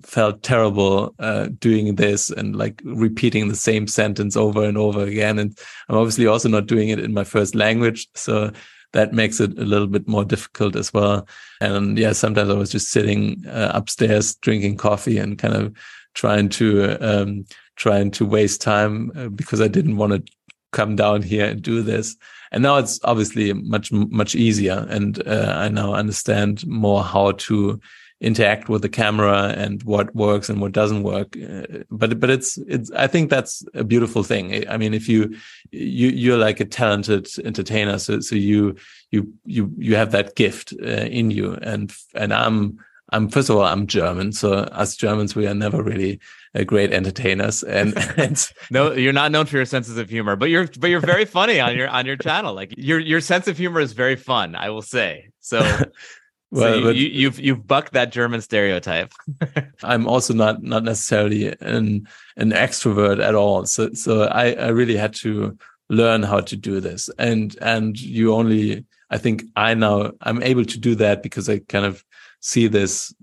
felt terrible uh, doing this and like repeating the same sentence over and over again. And i'm obviously also not doing it in my first language. So that makes it a little bit more difficult as well. And yeah, sometimes I was just sitting uh, upstairs drinking coffee and kind of trying to um, trying to waste time uh, because I didn't want to come down here and do this. And now it's obviously much much easier, and uh, I now understand more how to interact with the camera and what works and what doesn't work. Uh, but but it's it's I think that's a beautiful thing. I mean, if you you you're like a talented entertainer, so so you you you you have that gift uh, in you, and and I'm. I'm first of all, I'm German, so us Germans, we are never really uh, great entertainers. And, and no, you're not known for your senses of humor, but you're but you're very funny on your on your channel. Like your your sense of humor is very fun, I will say. So Well, so you, you, you've you've bucked that German stereotype. I'm also not not necessarily an an extrovert at all. So so I, I really had to learn how to do this. And and you only I think I now I'm able to do that because I kind of see this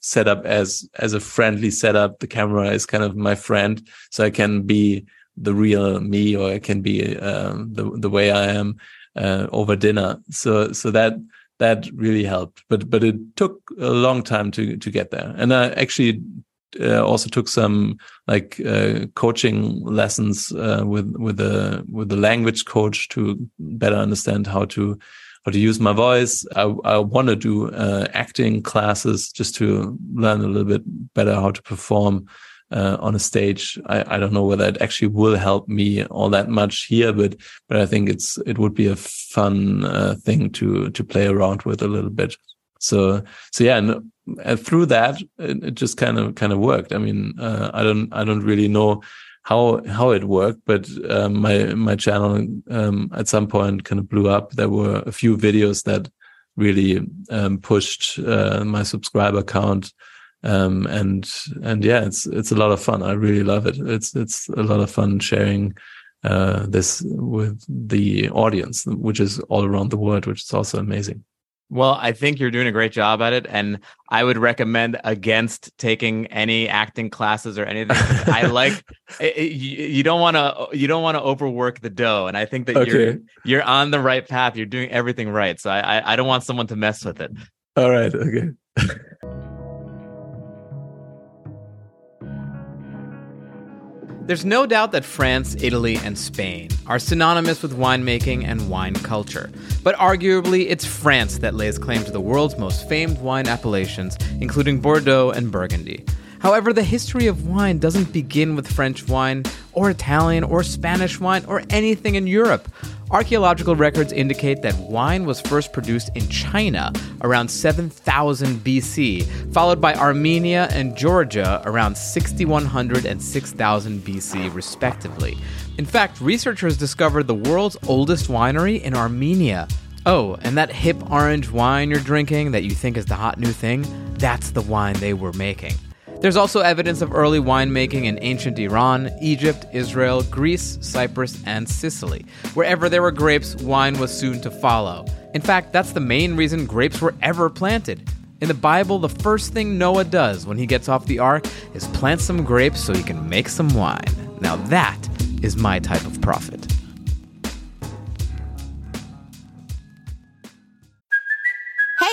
setup as as a friendly setup. The camera is kind of my friend, so I can be the real me, or I can be um, the the way I am uh, over dinner. So so that that really helped. But but it took a long time to to get there. And I actually uh, also took some like uh, coaching lessons uh, with with the with the language coach to better understand how to how to use my voice. I, I want to do uh, acting classes just to learn a little bit better how to perform uh, on a stage. I, I don't know whether it actually will help me all that much here, but but I think it's it would be a fun uh, thing to to play around with a little bit. So so yeah, and, and through that it, it, just kind of kind of worked. I mean, uh, I don't I don't really know how how it worked, but um, my my channel um, at some point kind of blew up. There were a few videos that really um, pushed uh, my subscriber count um, and and yeah, it's it's a lot of fun. I really love it. It's it's a lot of fun sharing uh, this with the audience, which is all around the world, which is also amazing. Well, I think you're doing a great job at it, and I would recommend against taking any acting classes or anything. I like it, it, you don't want to you don't want to overwork the dough, and I think that okay. you're you're on the right path. You're doing everything right, so I, I I don't want someone to mess with it. All right, okay. There's no doubt that France, Italy, and Spain are synonymous with winemaking and wine culture, but arguably it's France that lays claim to the world's most famed wine appellations, including Bordeaux and Burgundy. However, the history of wine doesn't begin with French wine, or Italian, or Spanish wine, or anything in Europe. Archaeological records indicate that wine was first produced in China around 7000 BC, followed by Armenia and Georgia around 6100 and 6000 BC, respectively. In fact, researchers discovered the world's oldest winery in Armenia. Oh, and that hip orange wine you're drinking that you think is the hot new thing, that's the wine they were making. There's also evidence of early winemaking in ancient Iran, Egypt, Israel, Greece, Cyprus, and Sicily. Wherever there were grapes, wine was soon to follow. In fact, that's the main reason grapes were ever planted. In the Bible, the first thing Noah does when he gets off the ark is plant some grapes so he can make some wine. Now that is my type of prophet.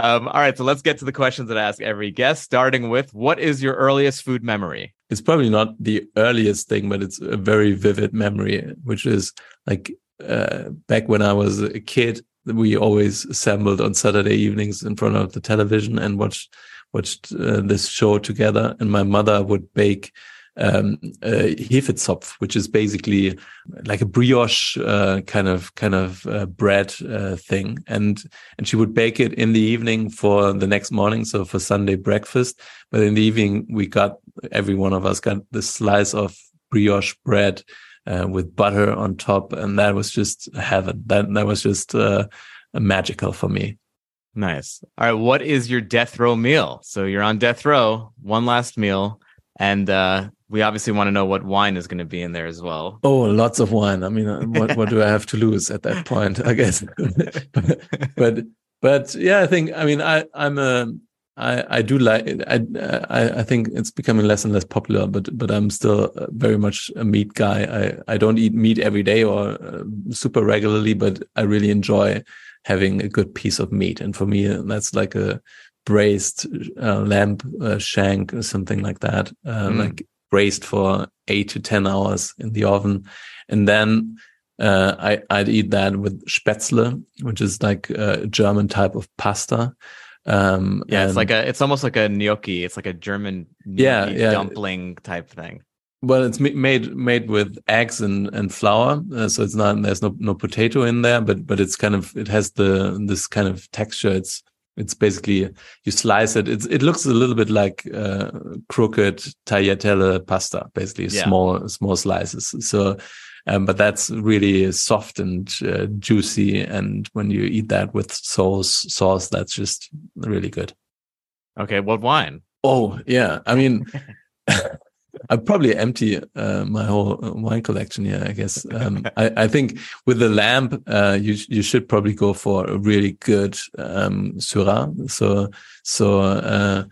Um, all right, so let's get to the questions that I ask every guest, starting with what is your earliest food memory? It's probably not the earliest thing, but it's a very vivid memory, which is like uh, back when I was a kid, we always assembled on Saturday evenings in front of the television and watched watched uh, this show together. And my mother would bake um, Hefezopf, which is basically like a brioche uh, kind of kind of uh, bread uh, thing, and and she would bake it in the evening for the next morning, so for Sunday breakfast. But in the evening, we got every one of us got the slice of brioche bread uh, with butter on top, and that was just heaven. That that was just uh, magical for me. Nice. All right, what is your death row meal? So you're on death row, one last meal, and uh, we obviously want to know what wine is going to be in there as well. Oh, lots of wine. I mean, uh, what what do I have to lose at that point? I guess. but but yeah, I think I mean I I'm a I I do like I I I think it's becoming less and less popular, but but I'm still very much a meat guy. I I don't eat meat every day or uh, super regularly, but I really enjoy having a good piece of meat, and for me that's like a braised uh, lamb uh, shank or something like that. Uh, mm. Like braised for eight to 10 hours in the oven. And then uh, I, I'd eat that with Spätzle, which is like a German type of pasta. Um, yeah, it's like a, it's almost like a gnocchi. It's like a German yeah, yeah. dumpling type thing. Well, it's made made with eggs and and flour, uh, so it's not there's no no potato in there, but but it's kind of it has the this kind of texture. It's It's basically you slice it. It's, it looks a little bit like uh, crooked tagliatelle pasta, basically Yeah. small small slices. So, um, but that's really soft and uh, juicy. And when you eat that with sauce, sauce, that's just really good. Okay, what wine? Oh yeah, I mean, I'd probably empty uh, my whole uh, wine collection here. I guess. Um, I, I think with the lamp, uh, you you should probably go for a really good um, Syrah. So so uh,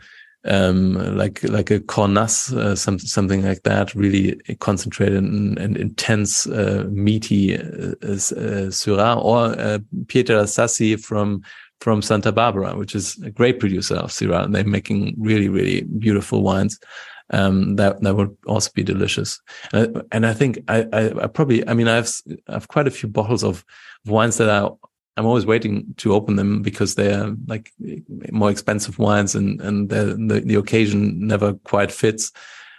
um, like like a Cornas, uh, some something like that. Really concentrated and, and intense, uh, meaty uh, Syrah, or Piedrasassi from from Santa Barbara, which is a great producer of Syrah. And they're making really, really beautiful wines. Um, that, that would also be delicious. And I, and I think I, I, I probably, I mean, I've, I've quite a few bottles of wines that I, I'm always waiting to open them because they're like more expensive wines and, and the, the occasion never quite fits.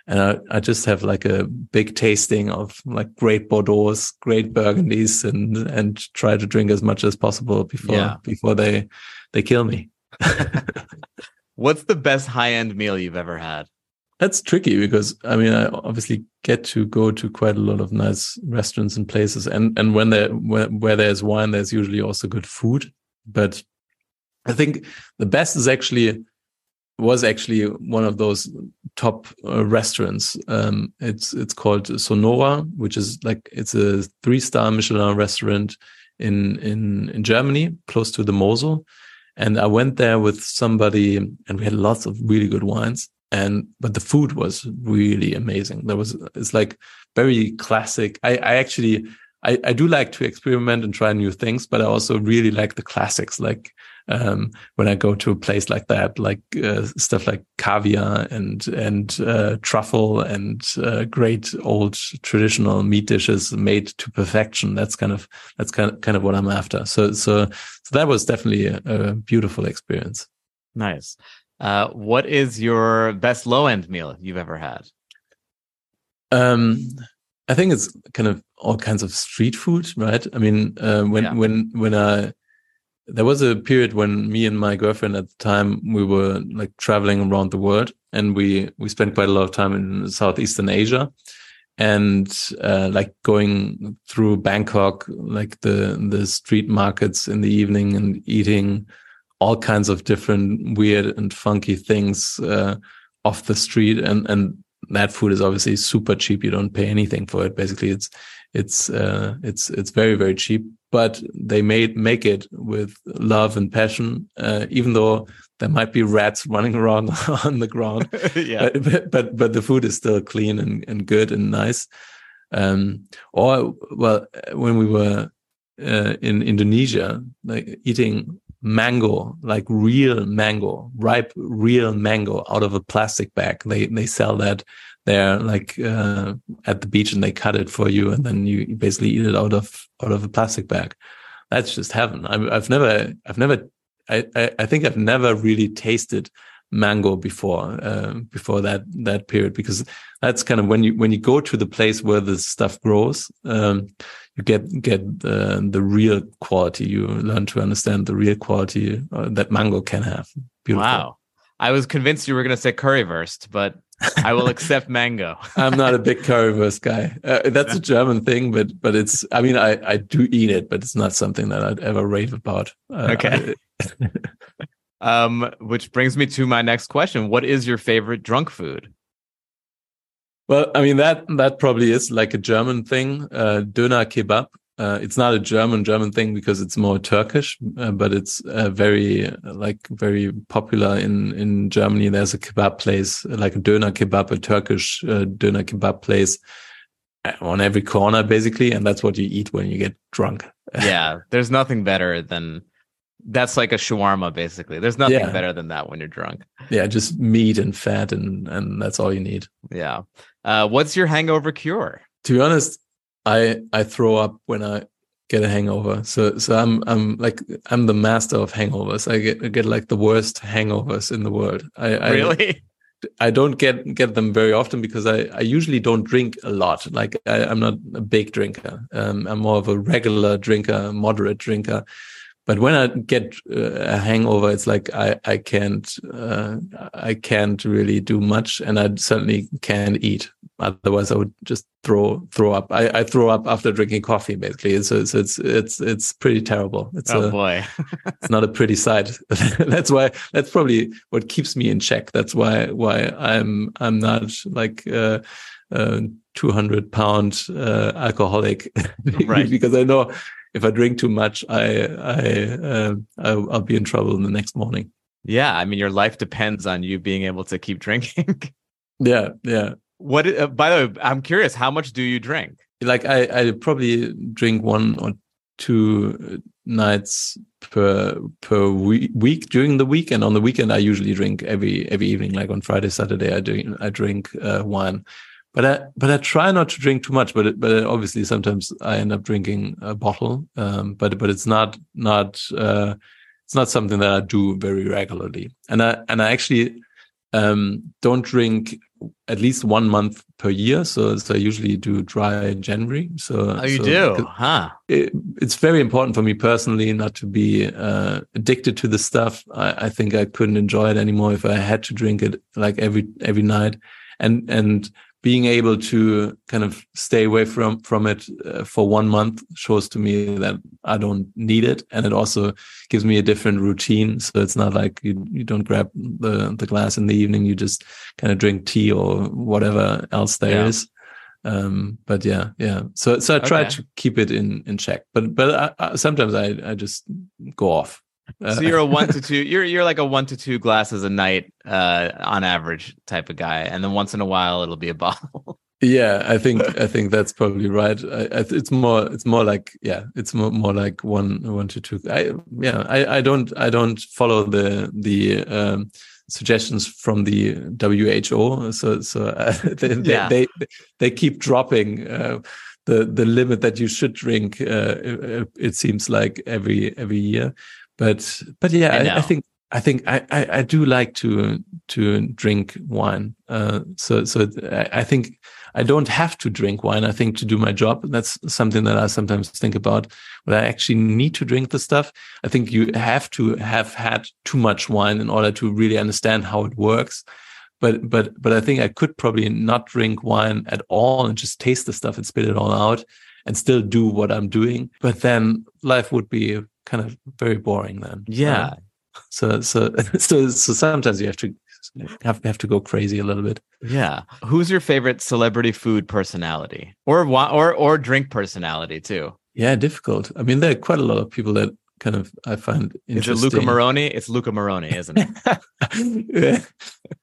And I, I just have like a big tasting of like great Bordeaux's, great Burgundies and, and try to drink as much as possible before, Yeah. before they, they kill me. What's the best high end meal you've ever had? That's tricky because I mean, I obviously get to go to quite a lot of nice restaurants and places, and and when there where, where there's wine, there's usually also good food. But I think the best is actually was actually one of those top uh, restaurants. Um, it's it's called Sonnora, which is like it's a three star Michelin restaurant in in in Germany, close to the Mosel. And I went there with somebody, and we had lots of really good wines and but the food was really amazing. There was it's like very classic. I i actually i i do like to experiment and try new things but i also really like the classics like um when i go to a place like that like uh, stuff like caviar and and uh, truffle and uh, great old traditional meat dishes made to perfection. That's kind of that's kind of, kind of what i'm after. So so so that was definitely a, a beautiful experience. Nice. Uh, what is your best low end meal you've ever had? Um, I think it's kind of all kinds of street food, right? I mean, uh, when Yeah. when when I there was a period when me and my girlfriend at the time we were like traveling around the world, and we we spent quite a lot of time in Southeastern Asia, and uh, like going through Bangkok, like the the street markets in the evening and eating all kinds of different weird and funky things uh, off the street, and and that food is obviously super cheap. You don't pay anything for it. Basically, it's it's uh, it's it's very very cheap. But they made make it with love and passion, uh, even though there might be rats running around on the ground. yeah. But, but but the food is still clean and, and good and nice. Um, or well, when we were uh, in Indonesia, like eating mango, like real mango, ripe real mango out of a plastic bag. They they sell that there, like uh, at the beach, and they cut it for you, and then you basically eat it out of out of a plastic bag. That's just heaven. I, I've never, I've never, I, I, I think I've never really tasted mango before uh, before that that period because that's kind of when you when you go to the place where the stuff grows um you get get uh, the real quality you learn to understand the real quality uh, that mango can have beautiful Wow. I was convinced you were going to say currywurst, but I will accept mango. i'm not a big currywurst guy uh, that's a german thing but but it's i mean i i do eat it but it's not something that i'd ever rave about uh, Okay. Um, which brings me to my next question. What is your favorite drunk food? Well, I mean that that probably is like a German thing, uh, Döner kebab. Uh, it's not a German German thing because it's more Turkish, uh, but it's uh, very uh, like very popular in in Germany. There's a kebab place, like a Döner kebab, a Turkish uh, Döner kebab place uh, on every corner, basically, and that's what you eat when you get drunk. yeah, there's nothing better than that's like a shawarma, basically. There's nothing Yeah. better than that when you're drunk. Yeah, just meat and fat, and and that's all you need. Yeah. Uh, what's your hangover cure? to be honest, I I throw up when I get a hangover. So so I'm I'm like I'm the master of hangovers. I get I get like the worst hangovers in the world. I, I really? I don't get get them very often because I I usually don't drink a lot. Like I, I'm not a big drinker. Um, I'm more of a regular drinker, moderate drinker. But when I get uh, a hangover, it's like I I can't uh, I can't really do much, and I certainly can't eat. Otherwise, I would just throw throw up. I, I throw up after drinking coffee. Basically, so it's it's it's it's pretty terrible. It's oh a, boy. it's not a pretty sight. that's why that's probably what keeps me in check. That's why why I'm I'm not like uh, uh 200 pound uh, alcoholic Right. because I know if I drink too much, I I uh, I'll, I'll be in trouble in the next morning. yeah, I mean, your life depends on you being able to keep drinking. Yeah, yeah. what? Uh, by the way, I'm curious. How much do you drink? Like I I probably drink one or two nights per per week, week during the week, and on the weekend I usually drink every every evening. Like on Friday, Saturday, I do I drink uh, wine. But I but I try not to drink too much. But it, but obviously sometimes I end up drinking a bottle. Um, but but it's not not uh, it's not something that I do very regularly. And I and I actually um, don't drink at least one month per year. So, so I usually do dry January. So, Oh, you so do, huh? It, it's very important for me personally not to be uh, addicted to the stuff. I, I think I couldn't enjoy it anymore if I had to drink it like every every night, and and being able to kind of stay away from from it uh, for one month shows to me that I don't need it, and it also gives me a different routine. So it's not like you, you don't grab the the glass in the evening; you just kind of drink tea or whatever else there is. Yeah. Um, but yeah, yeah. So so I try Okay. to keep it in in check, but but I, I, sometimes I I just go off. Uh, So you're a one to two. You're you're like a one to two glasses a night, uh, on average type of guy, and then once in a while it'll be a bottle. Yeah, I think I think that's probably right. I, I, it's more it's more like yeah, it's more, more like one one to two. I yeah, I, I don't I don't follow the the um, suggestions from the WHO. So so uh, they, Yeah. they, they they keep dropping uh, the the limit that you should drink. Uh, it, it seems like every every year, but but yeah, I I. I think I think I, I, I do like to to drink wine. Uh, so so I, I think I don't have to drink wine. I think to do my job, that's something that I sometimes think about. But I actually need to drink the stuff. I think you have to have had too much wine in order to really understand how it works. But but but I think I could probably not drink wine at all and just taste the stuff and spit it all out and still do what I'm doing. But then life would be kind of very boring then. Yeah. So so so so sometimes you have to have have to go crazy a little bit. Yeah. Who's your favorite celebrity food personality, or or or drink personality too? Yeah, difficult. I mean, there are quite a lot of people that kind of I find interesting. Is it. Luca Maroni? It's Luca Maroni, isn't it? yeah,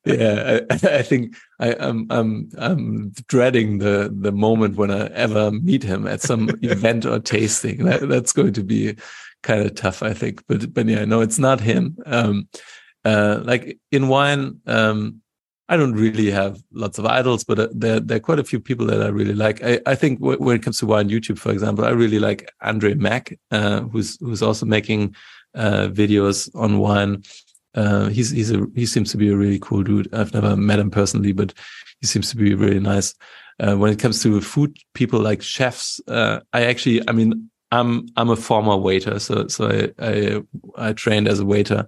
yeah. I, I think I, I'm I'm I'm dreading the the moment when I ever meet him at some event or tasting. That, that's going to be kind of tough, I think. But but yeah, no, it's not him. Um, uh, like in wine, um, I don't really have lots of idols, but uh, there there are quite a few people that I really like. I I think w- when it comes to wine YouTube, for example, I really like Andre Mack, uh, who's who's also making uh, videos on wine. Uh, he's he's a he seems to be a really cool dude. I've never met him personally, but he seems to be really nice. When it comes to food, people like chefs, uh, I actually, I mean, I'm I'm a former waiter, so so I I, I trained as a waiter,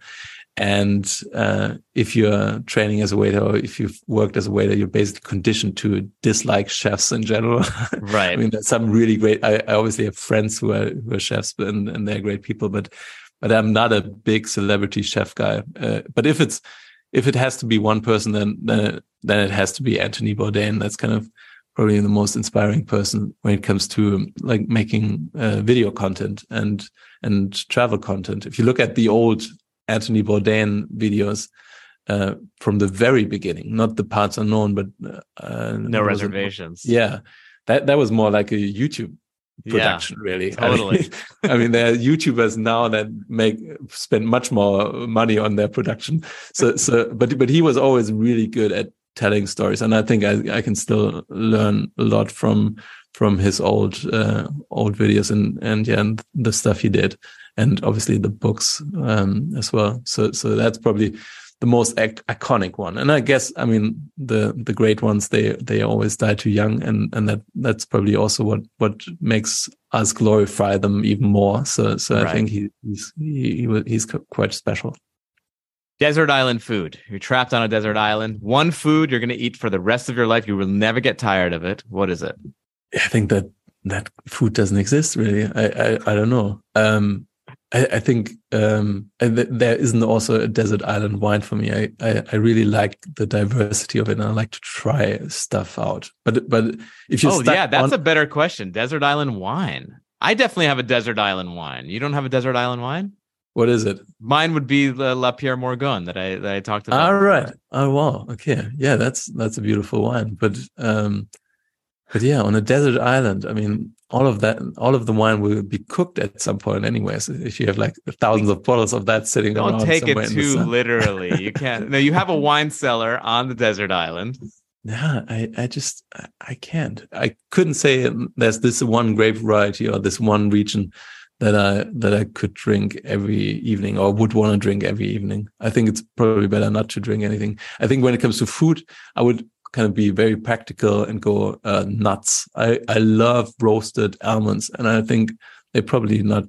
and uh, if you're training as a waiter or if you've worked as a waiter, you're basically conditioned to dislike chefs in general. Right. I mean, there's some really great. I, I obviously have friends who are who are chefs, and, and they're great people, but but I'm not a big celebrity chef guy. Uh, but if it's if it has to be one person, then then then it has to be Anthony Bourdain. That's kind of probably the most inspiring person when it comes to like making uh, video content and and travel content. If you look at the old Anthony Bourdain videos uh, from the very beginning, not the parts unknown, but uh, no what was reservations. Yeah, that that was more like a YouTube Yeah, production, really. I mean- totally. I mean, there are YouTubers now that make spend much more money on their production. So, so, but but he was always really good at telling stories, and I think I I can still learn a lot from from his old uh, old videos and and yeah, and the stuff he did, and obviously the books um, as well. So so that's probably the most ac- iconic one. And I guess, I mean, the the great ones they they always die too young, and and that that's probably also what what makes us glorify them even more. So so Right. I think he, he's he, he he's quite special. Desert island food. You're trapped on a desert island. One food you're going to eat for the rest of your life. You will never get tired of it. What is it? I think that that food doesn't exist really. I I, I don't know. Um, I, I think um, th- there isn't also a desert island wine for me. I, I I really like the diversity of it, and I like to try stuff out. But but if you Oh, yeah, that's on- a better question. Desert island wine. I definitely have a desert island wine. You don't have a desert island wine? What is it? Mine would be the Lapierre Morgon that I that I talked about. All right. Oh wow. Okay. Yeah, that's that's a beautiful wine. But um, but yeah, on a desert island, I mean, all of that, all of the wine will be cooked at some point, anyways. If you have like thousands of bottles of that sitting Don't around take it too literally. You can't. No, you have a wine cellar on the desert island. Yeah, I, I just I- I can't. I couldn't say there's this one grape variety or this one region that I that I could drink every evening or would want to drink every evening. I think it's probably better not to drink anything. I think when it comes to food, I would kind of be very practical and go uh, nuts. I I love roasted almonds, and I think they're probably not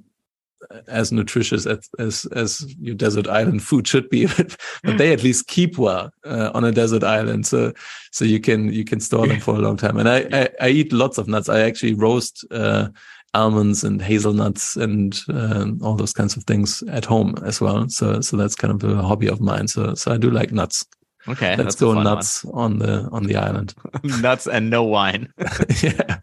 as nutritious as as, as your desert island food should be, but, but they at least keep well uh, on a desert island. So so you can you can store them for a long time. And I I, I eat lots of nuts. I actually roast uh, almonds and hazelnuts and um, all those kinds of things at home as well. So so that's kind of a hobby of mine. So so I do like nuts. Okay, Let's go nuts on the on the island. nuts and no wine. yeah.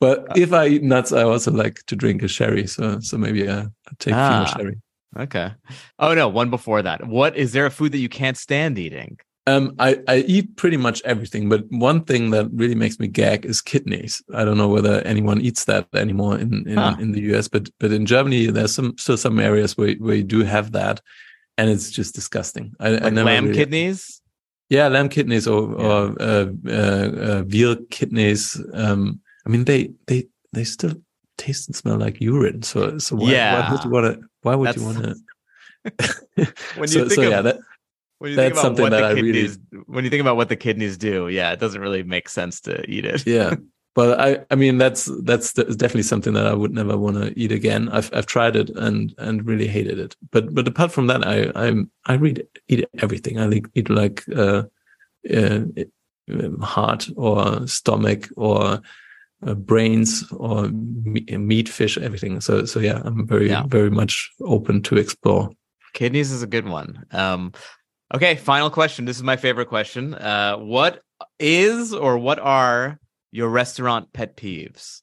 But if I eat nuts, I also like to drink a sherry. So so maybe I I'll take Ah. sherry. Okay. Oh no, one before that. What is there a food that you can't stand eating? Um, I, I eat pretty much everything, but one thing that really makes me gag is kidneys. I don't know whether anyone eats that anymore in in, Huh. in the US, but but in Germany, there's some still some areas where where you do have that, and it's just disgusting. I, I Like never lamb really- kidneys? yeah, lamb kidneys or Yeah. or uh, uh, uh, veal kidneys. Um, I mean they they they still taste and smell like urine. So so why, why would you want to? Why would you want to? When you so, think so of yeah, that when you that's something that the I really- kidneys when you think about what the kidneys do, yeah, it doesn't really make sense to eat it. yeah but i i mean that's that's definitely something that i would never want to eat again i've i've tried it and and really hated it but but apart from that i i'm i read eat everything i like eat like uh, uh heart or stomach or uh, brains or meat fish everything so so yeah i'm very Yeah. very much open to explore Kidneys is a good one. Um, okay, final question. This is my favorite question. Uh, what is or what are your restaurant pet peeves?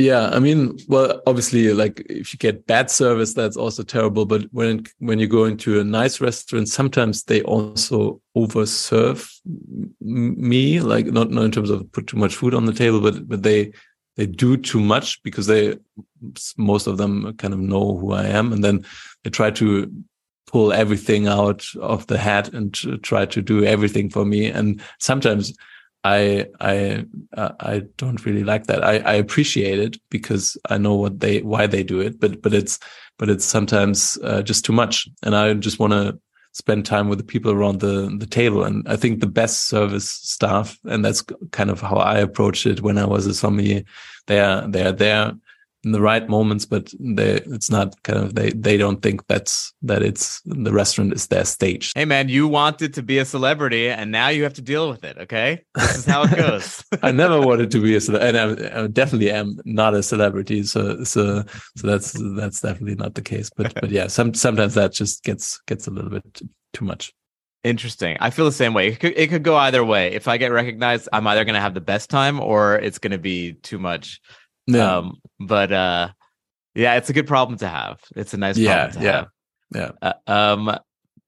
Yeah, I mean, well, obviously, like if you get bad service, that's also terrible. But when when you go into a nice restaurant, sometimes they also overserve me, like not not in terms of put too much food on the table, but but they they do too much because they most of them kind of know who I am, and then they try to pull everything out of the hat and try to do everything for me. And sometimes I I uh, I don't really like that. I, I appreciate it because I know what they why they do it, but but it's but it's sometimes uh, just too much, and I just want to spend time with the people around the the table. And I think the best service staff, and that's kind of how I approached it when I was a sommelier. They are they are there in the right moments, but they it's not kind of they they don't think that's that it's the restaurant is their stage. Hey man, you wanted to be a celebrity and now you have to deal with it, okay? This is how it goes. I never wanted to be a celebrity, and I, I definitely am not a celebrity. So, so, so that's that's definitely not the case. But, but yeah, some sometimes that just gets gets a little bit too, much. Interesting. I feel the same way. It could, it could go either way. If I get recognized, I'm either going to have the best time or it's going to be too much. Yeah, Um, but uh, yeah, it's a good problem to have. It's a nice Yeah, problem to yeah, have. yeah. Uh, um,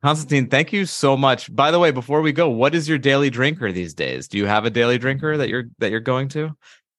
Konstantin, thank you so much. By the way, before we go, what is your daily drinker these days? Do you have a daily drinker that you're that you're going to?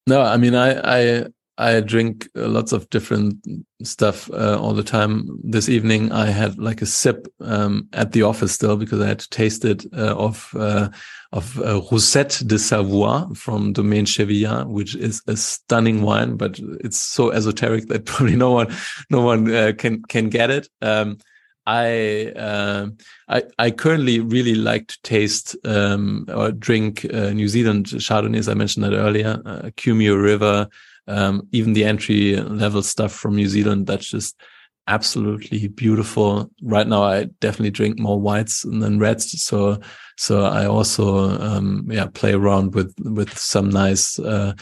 No, I mean, I I I drink lots of different stuff uh, all the time. This evening, I had like a sip um, at the office still because I had to taste it uh, of uh, of uh, Roussette de Savoie from Domaine Chevillard, which is a stunning wine, but it's so esoteric that probably no one no one uh, can can get it. Um, I uh, I I currently really like to taste um, or drink uh, New Zealand Chardonnays. I mentioned that earlier. Uh, Kumeu River, um, even the entry level stuff from New Zealand. That's just absolutely beautiful. Right now, I definitely drink more whites than reds. So so I also um, yeah play around with with some nice uh,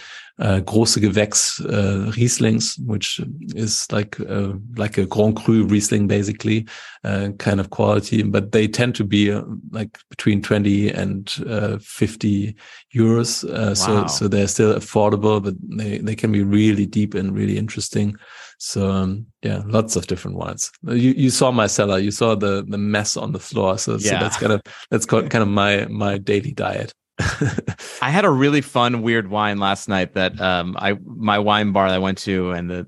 uh, große Gewächs uh, Rieslings, which is like uh, like a Grand Cru Riesling basically, uh, kind of quality. But they tend to be uh, like between twenty and uh, fifty euros. Uh, Wow. So so they're still affordable, but they they can be really deep and really interesting. So um, yeah, lots of different wines. You you saw my cellar. You saw the the mess on the floor. So so Yeah. that's kind of that's kind of my my daily diet. I had a really fun, weird wine last night that um I my wine bar that I went to and the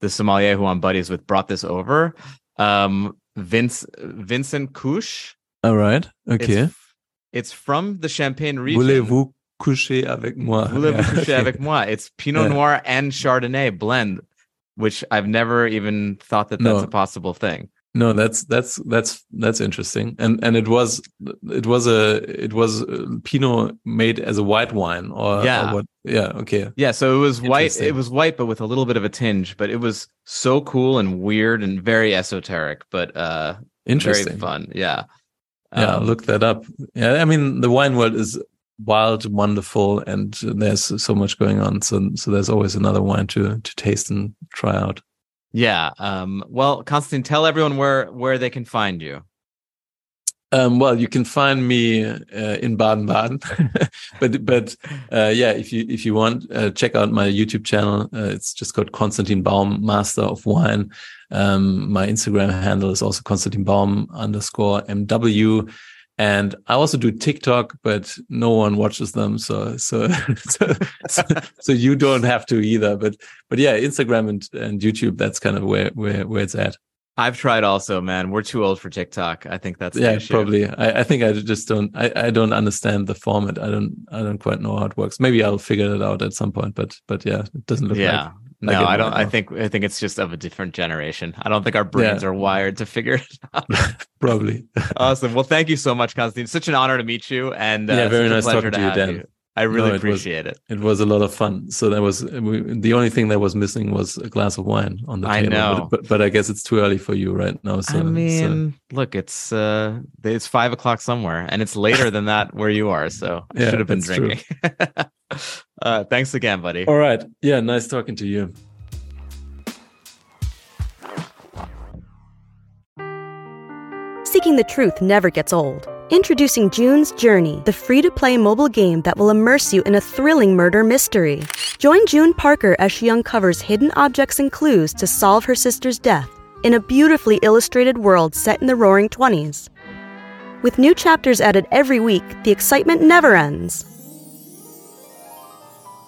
the sommelier who I'm buddies with brought this over. Um Vince Vincent Couche. All right. Okay. It's, it's from the Champagne region. Voulez-vous coucher avec moi? Voulez-vous Yeah, coucher avec moi? It's Pinot Yeah. Noir and Chardonnay blend, which I've never even thought that that's No. a possible thing. No, that's that's that's that's interesting. And and it was it was a it was uh, Pinot made as a white wine or, or Yeah. what? Yeah. Okay. Yeah, so it was white. It was white, but with a little bit of a tinge. But it was so cool and weird and very esoteric, but uh, Interesting. very fun. Yeah, Yeah, Um, look that up. Yeah, I mean the wine world is wild, wonderful, and there's so much going on. So so there's always another wine to to taste and try out. Yeah. Um, well, Konstantin, tell everyone where where they can find you. Um, well, you can find me uh, in Baden-Baden, but but uh, yeah, if you if you want, uh, check out my YouTube channel. Uh, it's just called Konstantin Baum, Master of Wine. Um, my Instagram handle is also Konstantin Baum underscore MW, and I also do TikTok, but no one watches them, so so so, so, so you don't have to either. But but yeah, Instagram and, and YouTube, that's kind of where where where it's at. I've tried also, man. We're too old for TikTok. I think that's yeah probably I, I think i just don't I, I don't understand the format i don't i don't quite know how it works maybe i'll figure it out at some point but but yeah it doesn't look Yeah. like no, I don't. I think I think it's just of a different generation. I don't think our brains Yeah. are wired to figure it out. probably awesome. Well, thank you so much, Konstantin. Such an honor to meet you, and uh, Yeah, very nice talking to you, Dan. I really No, it was- appreciate it. it was a lot of fun so that was we, the only thing that was missing was a glass of wine on the I table know. But, but i guess it's too early for you right now so I so- mean, look, it's uh, it's five o'clock somewhere, and it's later than that where you are. So I Yeah, should have been drinking. Uh, thanks again, buddy. all right yeah nice talking to you Seeking the truth never gets old. Introducing June's Journey, the free to play mobile game that will immerse you in a thrilling murder mystery. Join June Parker as she uncovers hidden objects and clues to solve her sister's death in a beautifully illustrated world set in the roaring 20s. With new chapters added every week, the excitement never ends.